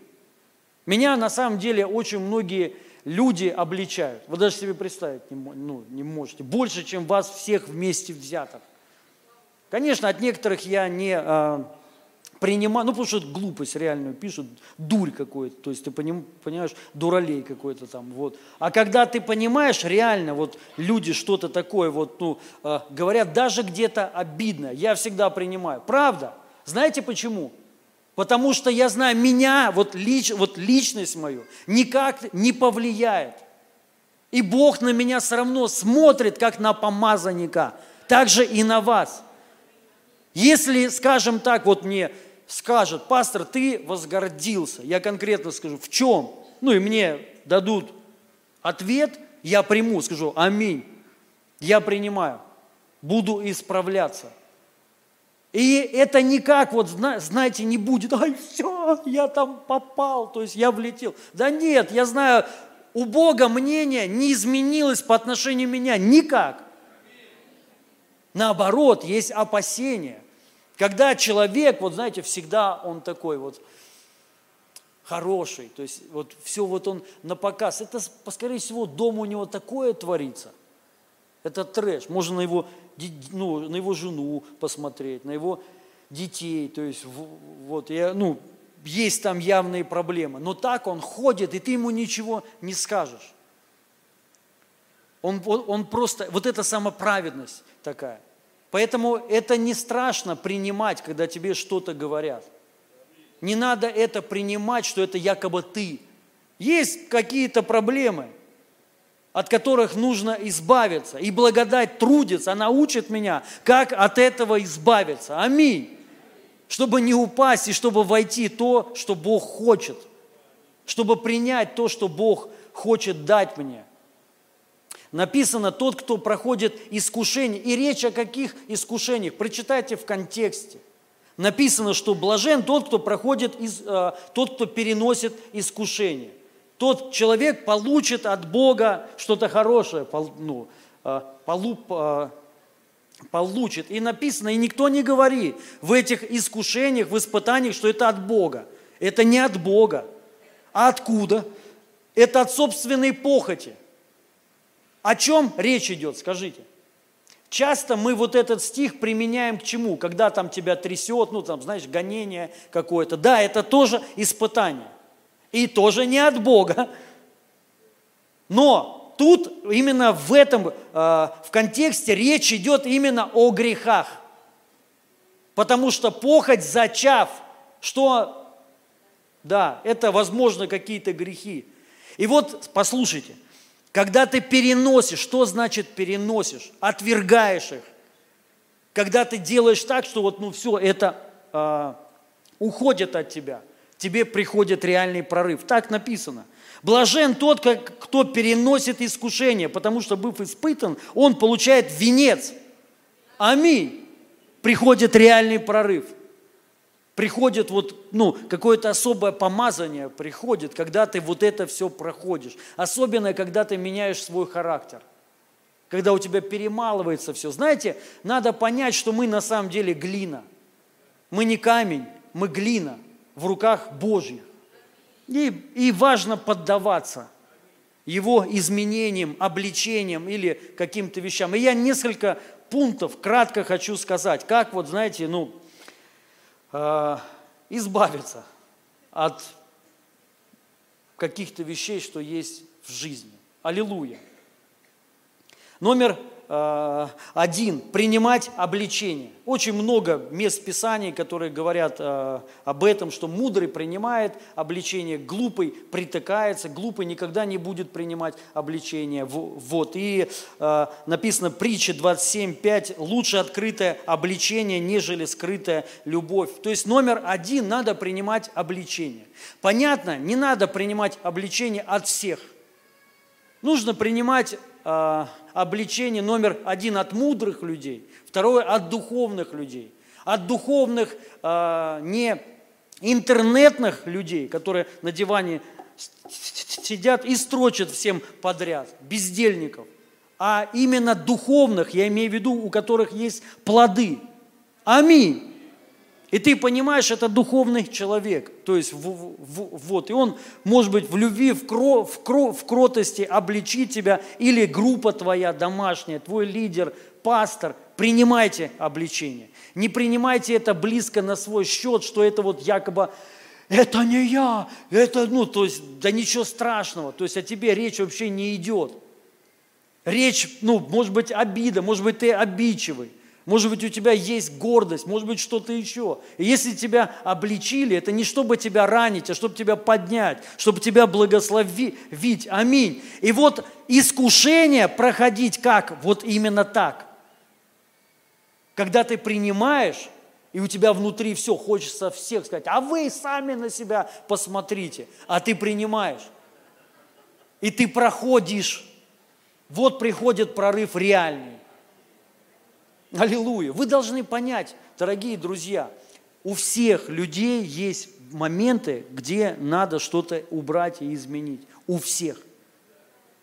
Меня на самом деле очень многие люди обличают. Вы даже себе представить не, ну, не можете. Больше, чем вас всех вместе взятых. Конечно, от некоторых я не а, принимаю, ну потому что глупость реальную пишут, дурь какой-то, то есть ты понимаешь, дуралей какой-то там, вот. А когда ты понимаешь реально, вот люди что-то такое, вот, ну, а, говорят, даже где-то обидно, я всегда принимаю. Правда? Знаете почему? Потому что я знаю, меня, вот, лич, вот личность мою, никак не повлияет. И Бог на меня все равно смотрит, как на помазанника. Так же и на вас. Если, скажем так, вот мне скажет, пастор, ты возгордился, я конкретно скажу, в чем? Ну и мне дадут ответ, я приму, скажу, аминь. Я принимаю, буду исправляться – и это никак, вот знаете, не будет, ай, все, я там попал, то есть я влетел. Да нет, я знаю, у Бога мнение не изменилось по отношению меня никак. Наоборот, есть опасения. Когда человек, вот знаете, всегда он такой вот хороший, то есть вот все вот он на показ, это, скорее всего, дома у него такое творится. Это трэш. Можно на его ну, на его жену посмотреть, на его детей. То есть, вот, я, ну, есть там явные проблемы. Но так он ходит, и ты ему ничего не скажешь. Он, он, он просто, вот это самоправедность такая. Поэтому это не страшно принимать, когда тебе что-то говорят. Не надо это принимать, что это якобы ты. Есть какие-то проблемы – от которых нужно избавиться. И благодать трудится, она учит меня, как от этого избавиться. Аминь. Чтобы не упасть и чтобы войти то, что Бог хочет. Чтобы принять то, что Бог хочет дать мне. Написано, тот, кто проходит искушение. И речь о каких искушениях? Прочитайте в контексте. Написано, что блажен тот, кто проходит, э, тот, кто переносит искушение тот человек получит от Бога что-то хорошее, ну, а, полу, а, получит. И написано, и никто не говорит в этих искушениях, в испытаниях, что это от Бога. Это не от Бога. А откуда? Это от собственной похоти. О чем речь идет, скажите? Часто мы вот этот стих применяем к чему? Когда там тебя трясет, ну там, знаешь, гонение какое-то. Да, это тоже испытание и тоже не от Бога. Но тут именно в этом, э, в контексте речь идет именно о грехах. Потому что похоть зачав, что, да, это, возможно, какие-то грехи. И вот, послушайте, когда ты переносишь, что значит переносишь? Отвергаешь их. Когда ты делаешь так, что вот, ну, все, это э, уходит от тебя – тебе приходит реальный прорыв. Так написано. Блажен тот, кто переносит искушение, потому что, быв испытан, он получает венец. Аминь. Приходит реальный прорыв. Приходит вот, ну, какое-то особое помазание приходит, когда ты вот это все проходишь. Особенно, когда ты меняешь свой характер. Когда у тебя перемалывается все. Знаете, надо понять, что мы на самом деле глина. Мы не камень, мы глина в руках Божьих. И, и важно поддаваться его изменениям, обличениям или каким-то вещам. И я несколько пунктов кратко хочу сказать, как вот, знаете, ну, э, избавиться от каких-то вещей, что есть в жизни. Аллилуйя. Номер один – принимать обличение. Очень много мест Писаний, которые говорят э, об этом, что мудрый принимает обличение, глупый притыкается, глупый никогда не будет принимать обличение. Вот. И э, написано притча 27.5 «Лучше открытое обличение, нежели скрытая любовь». То есть номер один – надо принимать обличение. Понятно, не надо принимать обличение от всех. Нужно принимать э, обличение номер один от мудрых людей, второе от духовных людей. От духовных, э, не интернетных людей, которые на диване сидят и строчат всем подряд, бездельников, а именно духовных, я имею в виду, у которых есть плоды. Аминь. И ты понимаешь, это духовный человек. То есть, в, в, вот, и он, может быть, в любви, в, кро, в, кро, в кротости обличит тебя, или группа твоя домашняя, твой лидер, пастор, принимайте обличение. Не принимайте это близко на свой счет, что это вот якобы это не я, это, ну, то есть, да ничего страшного, то есть о тебе речь вообще не идет. Речь, ну, может быть, обида, может быть, ты обидчивый. Может быть, у тебя есть гордость, может быть, что-то еще. И если тебя обличили, это не чтобы тебя ранить, а чтобы тебя поднять, чтобы тебя благословить. Аминь. И вот искушение проходить как? Вот именно так. Когда ты принимаешь, и у тебя внутри все, хочется всех сказать, а вы сами на себя посмотрите, а ты принимаешь. И ты проходишь. Вот приходит прорыв реальный. Аллилуйя. Вы должны понять, дорогие друзья, у всех людей есть моменты, где надо что-то убрать и изменить. У всех.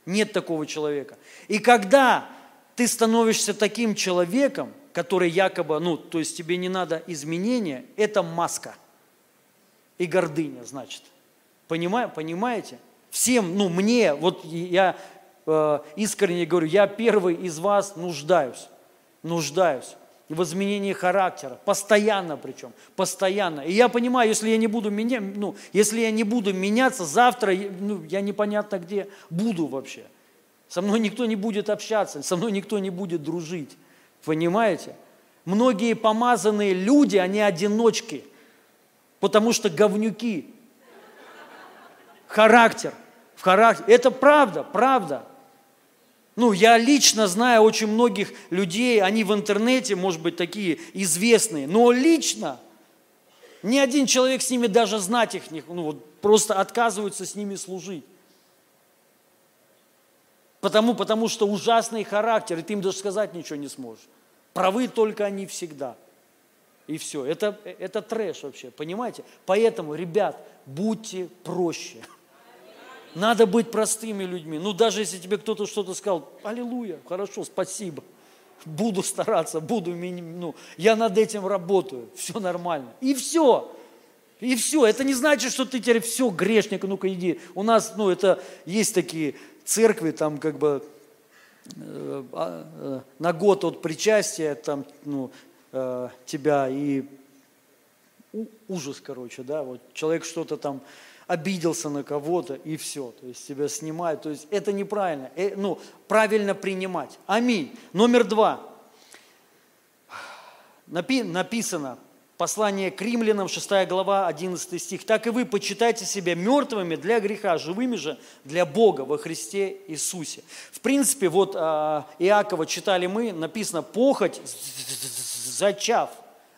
Нет такого человека. И когда ты становишься таким человеком, который якобы, ну, то есть тебе не надо изменения, это маска и гордыня, значит. Понимаю, понимаете? Всем, ну, мне, вот я э, искренне говорю, я первый из вас нуждаюсь нуждаюсь в изменении характера, постоянно причем, постоянно. И я понимаю, если я не буду, меня, ну, если я не буду меняться, завтра ну, я непонятно где буду вообще. Со мной никто не будет общаться, со мной никто не будет дружить. Понимаете? Многие помазанные люди, они одиночки, потому что говнюки. Характер. В характер. Это правда, правда. Ну, я лично знаю очень многих людей, они в интернете, может быть, такие известные, но лично ни один человек с ними даже знать их не, ну, вот просто отказываются с ними служить. Потому, потому что ужасный характер, и ты им даже сказать ничего не сможешь. Правы только они всегда. И все. Это, это трэш вообще, понимаете? Поэтому, ребят, будьте проще. Надо быть простыми людьми. Ну, даже если тебе кто-то что-то сказал, аллилуйя, хорошо, спасибо. Буду стараться, буду, ну, я над этим работаю, все нормально. И все. И все. Это не значит, что ты теперь все, грешник, ну-ка иди. У нас, ну, это есть такие церкви, там как бы э, а, э, на год от причастия, там, ну, э, тебя и ужас, короче, да, вот человек что-то там обиделся на кого-то и все, то есть тебя снимают, то есть это неправильно, э, ну, правильно принимать. Аминь. Номер два. Напи, написано, послание к римлянам, 6 глава, 11 стих. «Так и вы почитайте себя мертвыми для греха, живыми же для Бога во Христе Иисусе». В принципе, вот а, Иакова читали мы, написано «похоть зачав».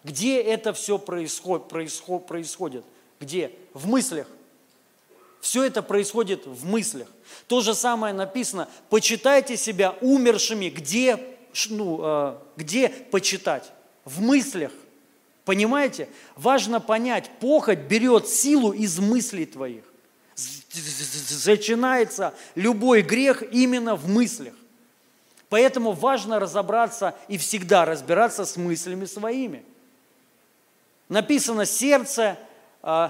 Где это все происход, происход, происходит? Где? В мыслях. Все это происходит в мыслях. То же самое написано, почитайте себя умершими, где, ну, э, где почитать? В мыслях. Понимаете? Важно понять, похоть берет силу из мыслей твоих. Начинается любой грех именно в мыслях. Поэтому важно разобраться и всегда разбираться с мыслями своими. Написано, сердце а,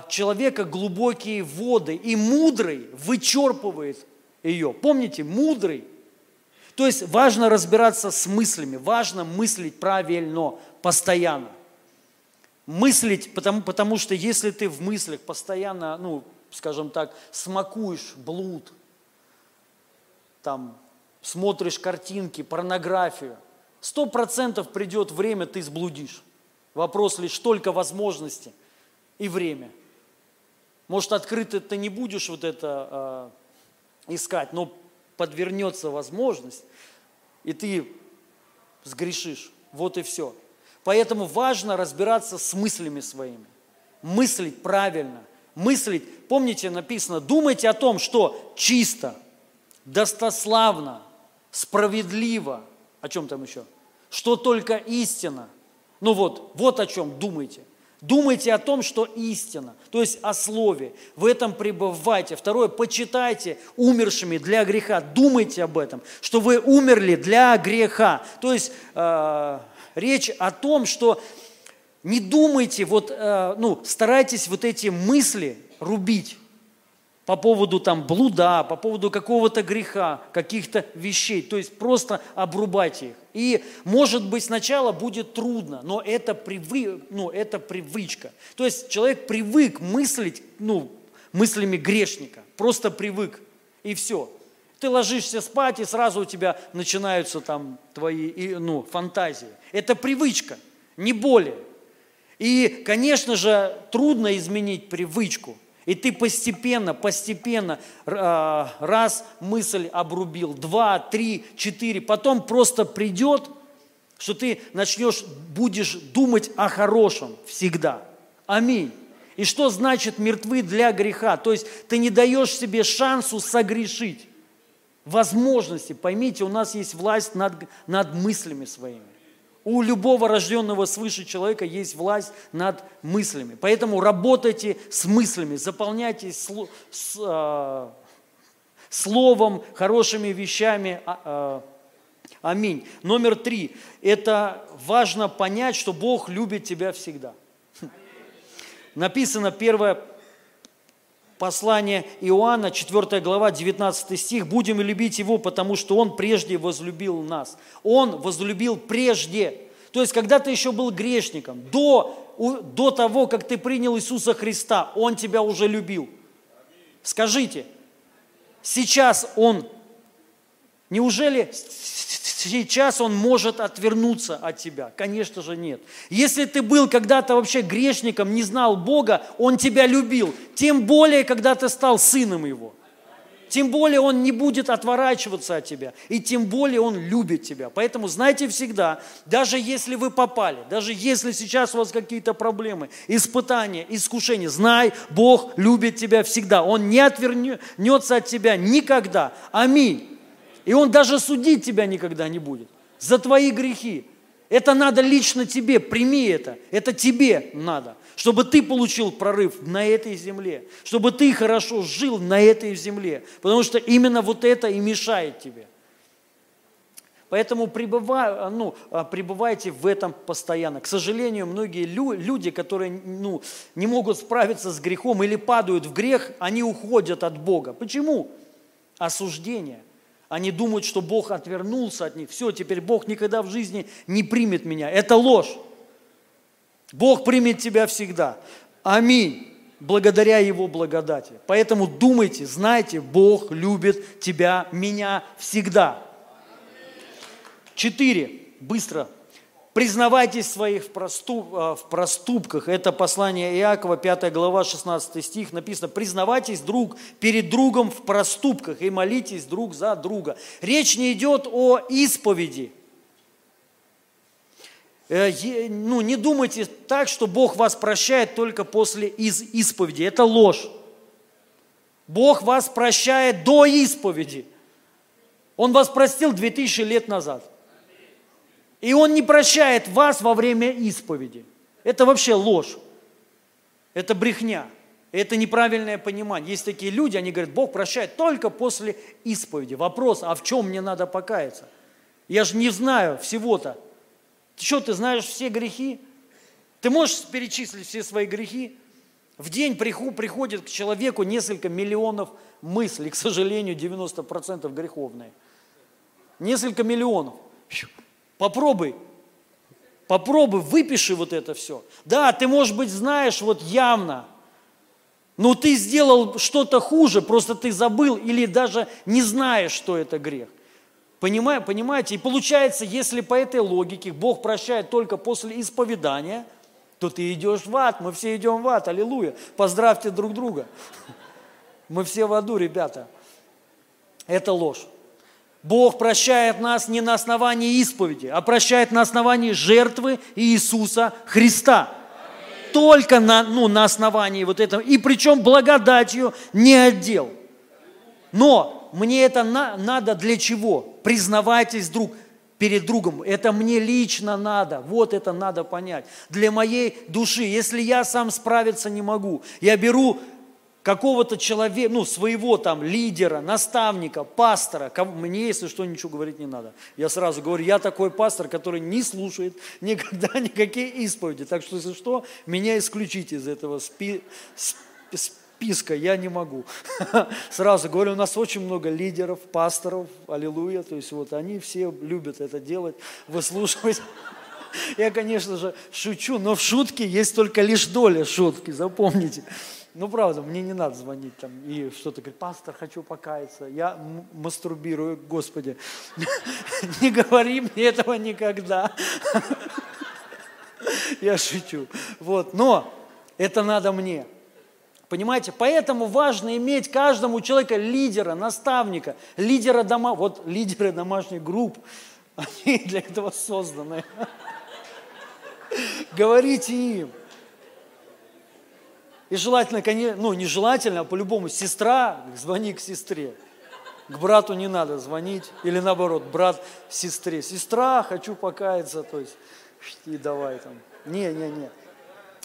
человека глубокие воды, и мудрый вычерпывает ее. Помните, мудрый. То есть важно разбираться с мыслями, важно мыслить правильно, постоянно. Мыслить, потому, потому что если ты в мыслях постоянно ну, скажем так, смакуешь блуд, там, смотришь картинки, порнографию, сто процентов придет время, ты сблудишь. Вопрос лишь только возможности и время. Может, открыто ты не будешь вот это э, искать, но подвернется возможность, и ты сгрешишь. Вот и все. Поэтому важно разбираться с мыслями своими. Мыслить правильно. Мыслить, помните, написано, думайте о том, что чисто, достославно, справедливо. О чем там еще? Что только истина. Ну вот, вот о чем думайте. Думайте о том, что истина, то есть о слове. В этом пребывайте. Второе, почитайте умершими для греха. Думайте об этом, что вы умерли для греха. То есть э, речь о том, что не думайте, вот, э, ну, старайтесь вот эти мысли рубить по поводу там блуда, по поводу какого-то греха, каких-то вещей. То есть просто обрубайте их. И, может быть, сначала будет трудно, но это, привы, ну, это привычка. То есть человек привык мыслить ну, мыслями грешника, просто привык, и все. Ты ложишься спать, и сразу у тебя начинаются там твои ну, фантазии. Это привычка, не более. И, конечно же, трудно изменить привычку. И ты постепенно, постепенно, а, раз мысль обрубил, два, три, четыре, потом просто придет, что ты начнешь, будешь думать о хорошем всегда. Аминь. И что значит мертвы для греха? То есть ты не даешь себе шансу согрешить. Возможности, поймите, у нас есть власть над, над мыслями своими. У любого рожденного свыше человека есть власть над мыслями. Поэтому работайте с мыслями, заполняйте с, с, э, словом, хорошими вещами. Э, аминь. Номер три. Это важно понять, что Бог любит тебя всегда. Написано первое послание Иоанна, 4 глава, 19 стих, «Будем любить Его, потому что Он прежде возлюбил нас». Он возлюбил прежде. То есть, когда ты еще был грешником, до, до того, как ты принял Иисуса Христа, Он тебя уже любил. Скажите, сейчас Он, неужели сейчас он может отвернуться от тебя? Конечно же нет. Если ты был когда-то вообще грешником, не знал Бога, он тебя любил. Тем более, когда ты стал сыном его. Тем более он не будет отворачиваться от тебя. И тем более он любит тебя. Поэтому знайте всегда, даже если вы попали, даже если сейчас у вас какие-то проблемы, испытания, искушения, знай, Бог любит тебя всегда. Он не отвернется от тебя никогда. Аминь. И Он даже судить тебя никогда не будет за твои грехи. Это надо лично тебе, прими это. Это тебе надо, чтобы ты получил прорыв на этой земле, чтобы ты хорошо жил на этой земле, потому что именно вот это и мешает тебе. Поэтому пребывай, ну, а, пребывайте в этом постоянно. К сожалению, многие люди, которые ну, не могут справиться с грехом или падают в грех, они уходят от Бога. Почему? Осуждение – они думают, что Бог отвернулся от них. Все, теперь Бог никогда в жизни не примет меня. Это ложь. Бог примет тебя всегда. Аминь. Благодаря Его благодати. Поэтому думайте, знайте, Бог любит тебя, меня всегда. Четыре. Быстро Признавайтесь своих в, проступ, э, в проступках. Это послание Иакова, 5 глава, 16 стих. Написано, признавайтесь друг перед другом в проступках и молитесь друг за друга. Речь не идет о исповеди. Э, ну, не думайте так, что Бог вас прощает только после из исповеди. Это ложь. Бог вас прощает до исповеди. Он вас простил 2000 лет назад. И Он не прощает вас во время исповеди. Это вообще ложь. Это брехня. Это неправильное понимание. Есть такие люди, они говорят, Бог прощает только после исповеди. Вопрос, а в чем мне надо покаяться? Я же не знаю всего-то. Ты что, ты знаешь все грехи? Ты можешь перечислить все свои грехи? В день приходит к человеку несколько миллионов мыслей, к сожалению, 90% греховные. Несколько миллионов. Попробуй. Попробуй, выпиши вот это все. Да, ты, может быть, знаешь вот явно, Но ты сделал что-то хуже, просто ты забыл или даже не знаешь, что это грех. Понимаю, понимаете? И получается, если по этой логике Бог прощает только после исповедания, то ты идешь в ад, мы все идем в ад, аллилуйя. Поздравьте друг друга. Мы все в аду, ребята. Это ложь. Бог прощает нас не на основании исповеди, а прощает на основании жертвы Иисуса Христа. Только на, ну, на основании вот этого. И причем благодатью не отдел. Но мне это на, надо для чего? Признавайтесь друг перед другом. Это мне лично надо. Вот это надо понять. Для моей души. Если я сам справиться не могу, я беру какого-то человека, ну, своего там лидера, наставника, пастора, кому, мне, если что, ничего говорить не надо. Я сразу говорю, я такой пастор, который не слушает никогда никакие исповеди. Так что, если что, меня исключите из этого спи, списка, я не могу. Сразу говорю, у нас очень много лидеров, пасторов, аллилуйя, то есть вот они все любят это делать, выслушивать. Я, конечно же, шучу, но в шутке есть только лишь доля шутки, запомните. Ну, правда, мне не надо звонить там и что-то говорить, пастор, хочу покаяться, я мастурбирую, Господи. Не говори мне этого никогда. Я шучу. Вот, но это надо мне. Понимаете, поэтому важно иметь каждому человека лидера, наставника, лидера дома, вот лидеры домашних групп, они для этого созданы. Говорите им, и желательно, ну не желательно, а по-любому сестра, звони к сестре. К брату не надо звонить. Или наоборот, брат сестре. Сестра, хочу покаяться, то есть, и давай там. Не, не, не.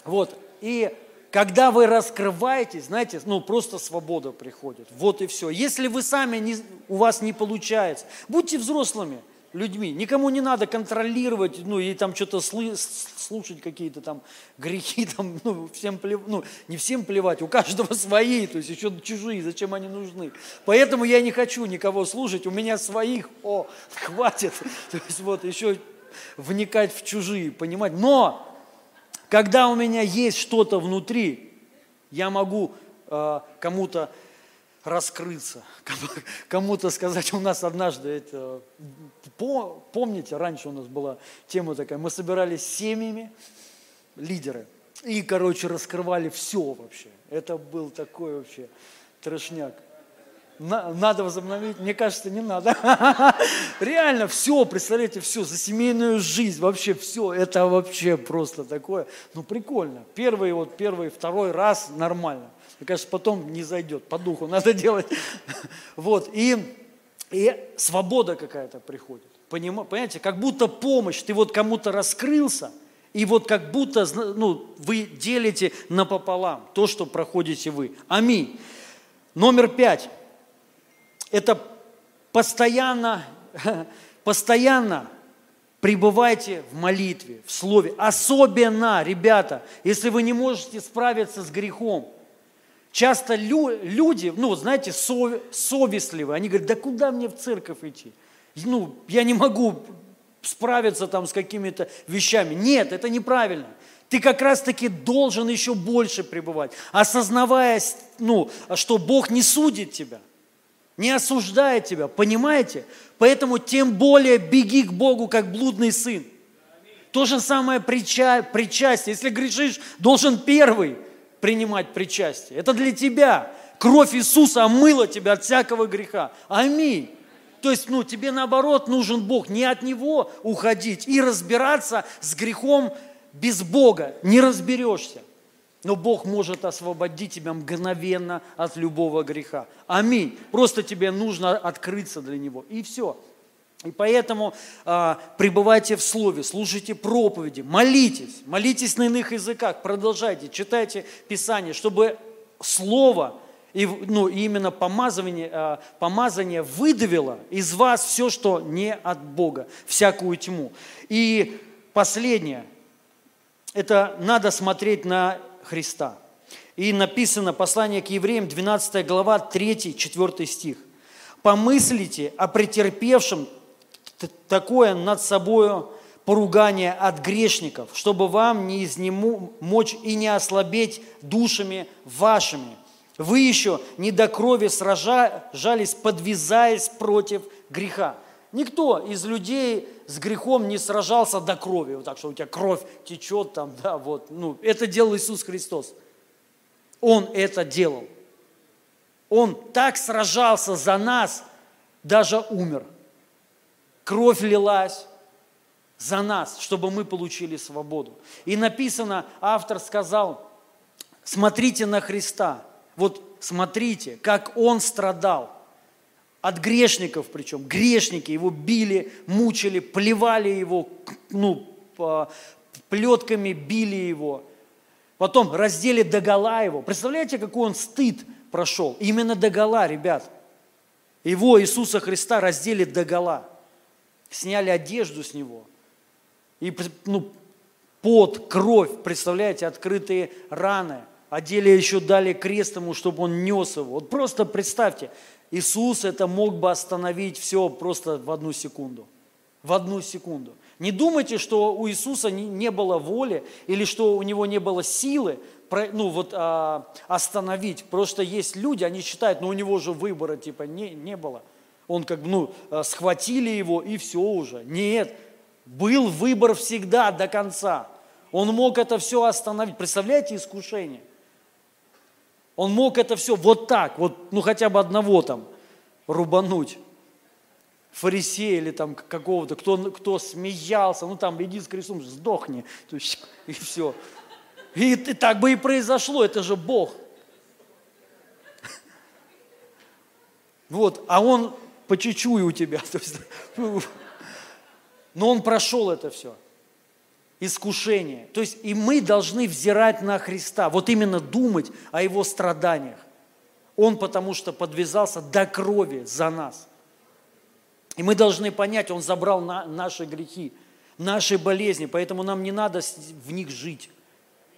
Вот, и когда вы раскрываетесь, знаете, ну просто свобода приходит. Вот и все. Если вы сами, не, у вас не получается, будьте взрослыми людьми. Никому не надо контролировать, ну, и там что-то слушать какие-то там грехи, там, ну, всем плев... ну, не всем плевать, у каждого свои, то есть еще чужие, зачем они нужны. Поэтому я не хочу никого слушать, у меня своих, о, хватит. То есть вот еще вникать в чужие, понимать. Но, когда у меня есть что-то внутри, я могу э, кому-то раскрыться, кому-то сказать, у нас однажды, это, помните, раньше у нас была тема такая, мы собирались семьями, лидеры, и, короче, раскрывали все вообще. Это был такой вообще трешняк. Надо возобновить? Мне кажется, не надо. Реально все, представляете, все, за семейную жизнь, вообще все, это вообще просто такое, ну прикольно. Первый, вот первый, второй раз нормально. Мне кажется, потом не зайдет, по духу надо делать. Вот, и, и свобода какая-то приходит. Понимаете, как будто помощь, ты вот кому-то раскрылся, и вот как будто ну, вы делите напополам то, что проходите вы. Аминь. Номер пять. Это постоянно, постоянно пребывайте в молитве, в слове. Особенно, ребята, если вы не можете справиться с грехом – Часто лю, люди, ну, знаете, сов, совестливые, они говорят, да куда мне в церковь идти? Ну, я не могу справиться там с какими-то вещами. Нет, это неправильно. Ты как раз-таки должен еще больше пребывать, осознавая, ну, что Бог не судит тебя, не осуждает тебя, понимаете? Поэтому тем более беги к Богу, как блудный сын. То же самое прича, причастие. Если грешишь, должен первый – принимать причастие. Это для тебя. Кровь Иисуса омыла тебя от всякого греха. Аминь. То есть, ну, тебе наоборот нужен Бог, не от Него уходить и разбираться с грехом без Бога. Не разберешься. Но Бог может освободить тебя мгновенно от любого греха. Аминь. Просто тебе нужно открыться для Него. И все. И поэтому а, пребывайте в Слове, слушайте проповеди, молитесь, молитесь на иных языках, продолжайте, читайте Писание, чтобы Слово, и, ну, именно помазание, а, помазание выдавило из вас все, что не от Бога, всякую тьму. И последнее, это надо смотреть на Христа. И написано послание к евреям, 12 глава, 3-4 стих. «Помыслите о претерпевшем такое над собою поругание от грешников, чтобы вам не изнему мочь и не ослабеть душами вашими. Вы еще не до крови сражались, подвязаясь против греха. Никто из людей с грехом не сражался до крови, вот так, что у тебя кровь течет там, да, вот. Ну, это делал Иисус Христос. Он это делал. Он так сражался за нас, даже умер. Кровь лилась за нас, чтобы мы получили свободу. И написано, автор сказал, смотрите на Христа. Вот смотрите, как Он страдал. От грешников причем. Грешники его били, мучили, плевали его, ну, плетками били его. Потом раздели догола его. Представляете, какой он стыд прошел? Именно догола, ребят. Его, Иисуса Христа, раздели догола. Сняли одежду с него. И ну, пот, кровь, представляете, открытые раны. Одели еще дали крест ему, чтобы он нес его. Вот просто представьте, Иисус это мог бы остановить все просто в одну секунду. В одну секунду. Не думайте, что у Иисуса не было воли или что у него не было силы ну, вот, а, остановить. Просто есть люди, они считают, ну у него же выбора типа не, не было. Он как бы, ну, а, схватили его и все уже. Нет, был выбор всегда до конца. Он мог это все остановить. Представляете искушение? Он мог это все вот так, вот, ну хотя бы одного там рубануть фарисея или там какого-то, кто, кто смеялся, ну там иди с крестом, сдохни, то есть, и все. И, и так бы и произошло, это же Бог. Вот, а он по чуть-чуть у тебя. Но он прошел это все. Искушение. То есть и мы должны взирать на Христа, вот именно думать о Его страданиях. Он потому что подвязался до крови за нас. И мы должны понять, Он забрал на наши грехи, наши болезни, поэтому нам не надо в них жить.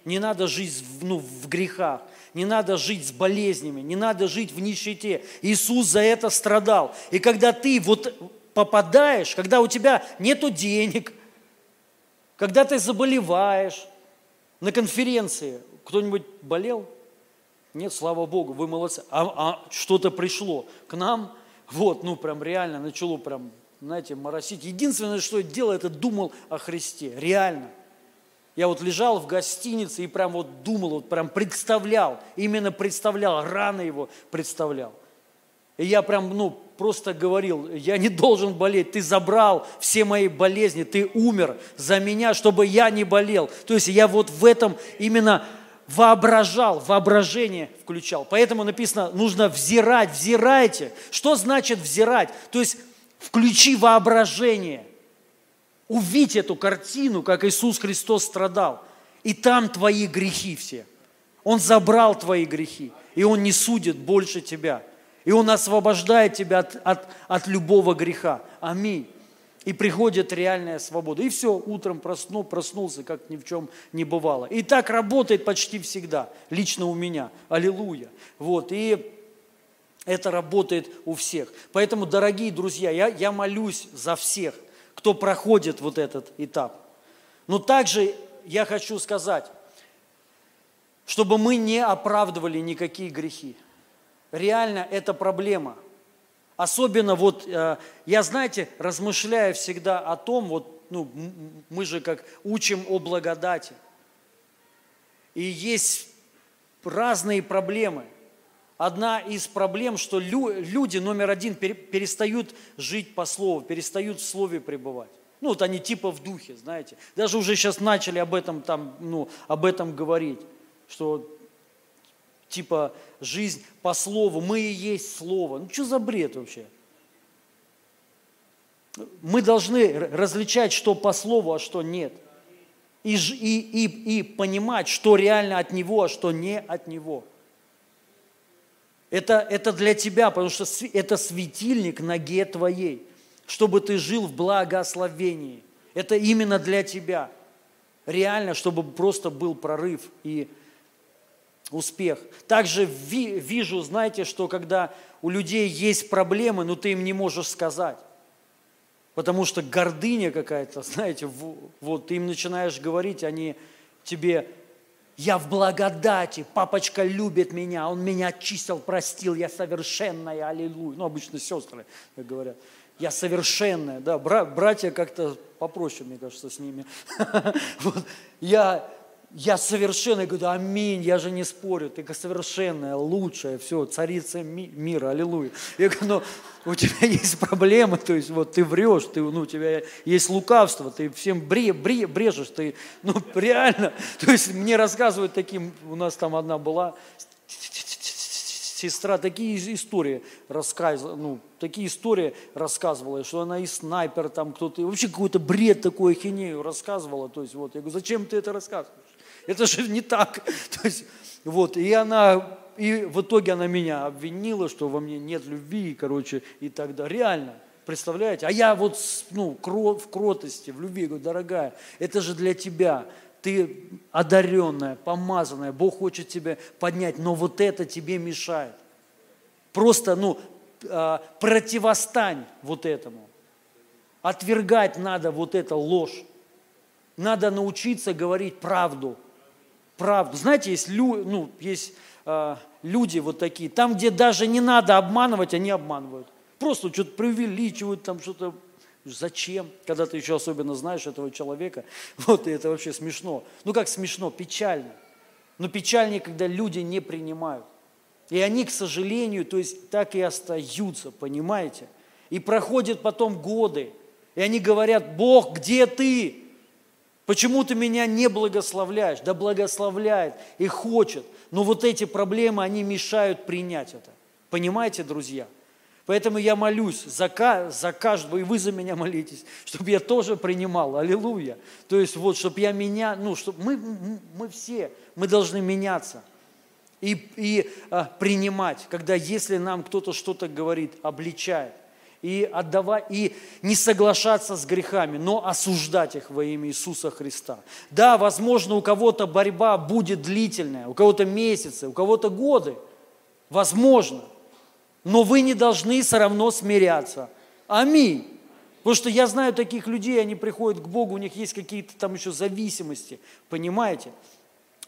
Не надо жить ну, в грехах, не надо жить с болезнями, не надо жить в нищете. Иисус за это страдал. И когда ты вот попадаешь, когда у тебя нету денег, когда ты заболеваешь, на конференции кто-нибудь болел? Нет, слава Богу, вы молодцы. А, а что-то пришло к нам, вот, ну, прям реально начало прям, знаете, моросить. Единственное, что я делал, это думал о Христе. Реально. Я вот лежал в гостинице и прям вот думал, вот прям представлял, именно представлял, рано его представлял. И я прям, ну, просто говорил, я не должен болеть, ты забрал все мои болезни, ты умер за меня, чтобы я не болел. То есть я вот в этом именно воображал, воображение включал. Поэтому написано, нужно взирать, взирайте. Что значит взирать? То есть включи воображение. Увидь эту картину, как Иисус Христос страдал. И там твои грехи все. Он забрал твои грехи, и Он не судит больше тебя. И Он освобождает тебя от, от, от любого греха. Аминь и приходит реальная свобода. И все, утром проснул, проснулся, как ни в чем не бывало. И так работает почти всегда, лично у меня. Аллилуйя. Вот, и это работает у всех. Поэтому, дорогие друзья, я, я молюсь за всех, кто проходит вот этот этап. Но также я хочу сказать, чтобы мы не оправдывали никакие грехи. Реально это проблема – Особенно вот, э, я, знаете, размышляю всегда о том, вот, ну, мы же как учим о благодати. И есть разные проблемы. Одна из проблем, что люди, номер один, перестают жить по слову, перестают в слове пребывать. Ну, вот они типа в духе, знаете. Даже уже сейчас начали об этом, там, ну, об этом говорить, что типа жизнь по слову, мы и есть слово. Ну что за бред вообще? Мы должны различать, что по слову, а что нет. И, и, и, и понимать, что реально от него, а что не от него. Это, это для тебя, потому что это светильник ноге твоей, чтобы ты жил в благословении. Это именно для тебя. Реально, чтобы просто был прорыв и успех. Также вижу, знаете, что когда у людей есть проблемы, но ты им не можешь сказать. Потому что гордыня какая-то, знаете, вот ты им начинаешь говорить, они тебе Я в благодати, папочка любит меня, он меня очистил, простил, я совершенная, аллилуйя. Ну, обычно сестры говорят. Я совершенная, да, бра- братья как-то попроще, мне кажется, с ними. Я я совершенный, говорю, аминь, я же не спорю, ты совершенная, лучшая, все, царица ми- мира, аллилуйя. Я говорю, но у тебя есть проблемы, то есть вот ты врешь, ты, ну, у тебя есть лукавство, ты всем бре, бре, брежешь, ты, ну, реально, то есть мне рассказывают таким, у нас там одна была, сестра такие истории рассказывала, ну, такие истории рассказывала, что она и снайпер там кто-то, вообще какой-то бред такой ахинею рассказывала, то есть вот, я говорю, зачем ты это рассказываешь? Это же не так. То есть, вот, и она, и в итоге она меня обвинила, что во мне нет любви, короче, и тогда реально. Представляете? А я вот ну, в кротости, в любви, говорю, дорогая, это же для тебя. Ты одаренная, помазанная, Бог хочет тебя поднять, но вот это тебе мешает. Просто, ну, а, противостань вот этому. Отвергать надо вот это ложь. Надо научиться говорить правду правду. Знаете, есть, лю, ну, есть э, люди вот такие, там, где даже не надо обманывать, они обманывают. Просто что-то преувеличивают, там что-то Зачем? Когда ты еще особенно знаешь этого человека. Вот, и это вообще смешно. Ну как смешно? Печально. Но печальнее, когда люди не принимают. И они, к сожалению, то есть так и остаются, понимаете? И проходят потом годы. И они говорят, Бог, где ты? Почему ты меня не благословляешь? Да благословляет и хочет. Но вот эти проблемы, они мешают принять это. Понимаете, друзья? Поэтому я молюсь за, за каждого, и вы за меня молитесь, чтобы я тоже принимал. Аллилуйя. То есть вот, чтобы я меня, ну, чтобы мы, мы все, мы должны меняться и, и а, принимать, когда если нам кто-то что-то говорит, обличает и, отдавать, и не соглашаться с грехами, но осуждать их во имя Иисуса Христа. Да, возможно, у кого-то борьба будет длительная, у кого-то месяцы, у кого-то годы. Возможно. Но вы не должны все равно смиряться. Аминь. Потому что я знаю таких людей, они приходят к Богу, у них есть какие-то там еще зависимости, понимаете?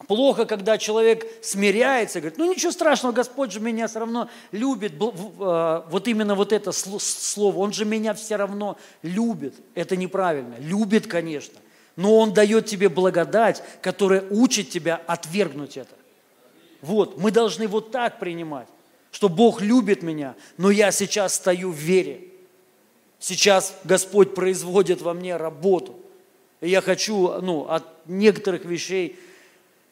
Плохо, когда человек смиряется, говорит, ну ничего страшного, Господь же меня все равно любит. А, вот именно вот это слово, Он же меня все равно любит. Это неправильно. Любит, конечно. Но Он дает тебе благодать, которая учит тебя отвергнуть это. Вот, мы должны вот так принимать, что Бог любит меня, но я сейчас стою в вере. Сейчас Господь производит во мне работу. И я хочу ну, от некоторых вещей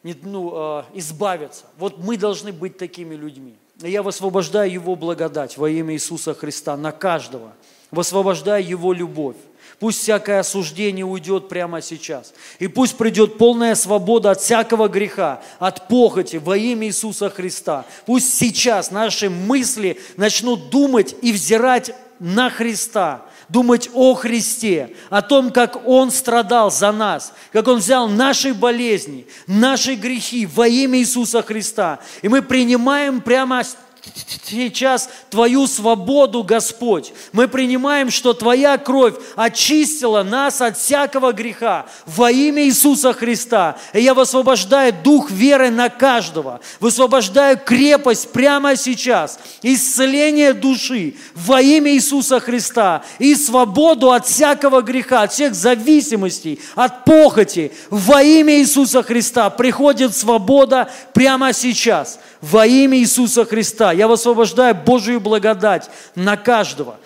ну, а, избавиться. Вот мы должны быть такими людьми. я высвобождаю Его благодать во имя Иисуса Христа на каждого. Высвобождаю Его любовь. Пусть всякое осуждение уйдет прямо сейчас. И пусть придет полная свобода от всякого греха, от похоти во имя Иисуса Христа. Пусть сейчас наши мысли начнут думать и взирать на Христа, думать о Христе, о том, как Он страдал за нас, как Он взял наши болезни, наши грехи во имя Иисуса Христа. И мы принимаем прямо сейчас Твою свободу, Господь. Мы принимаем, что Твоя кровь очистила нас от всякого греха во имя Иисуса Христа. И я высвобождаю дух веры на каждого, высвобождаю крепость прямо сейчас, исцеление души во имя Иисуса Христа и свободу от всякого греха, от всех зависимостей, от похоти во имя Иисуса Христа. Приходит свобода прямо сейчас во имя Иисуса Христа. Я высвобождаю Божию благодать на каждого.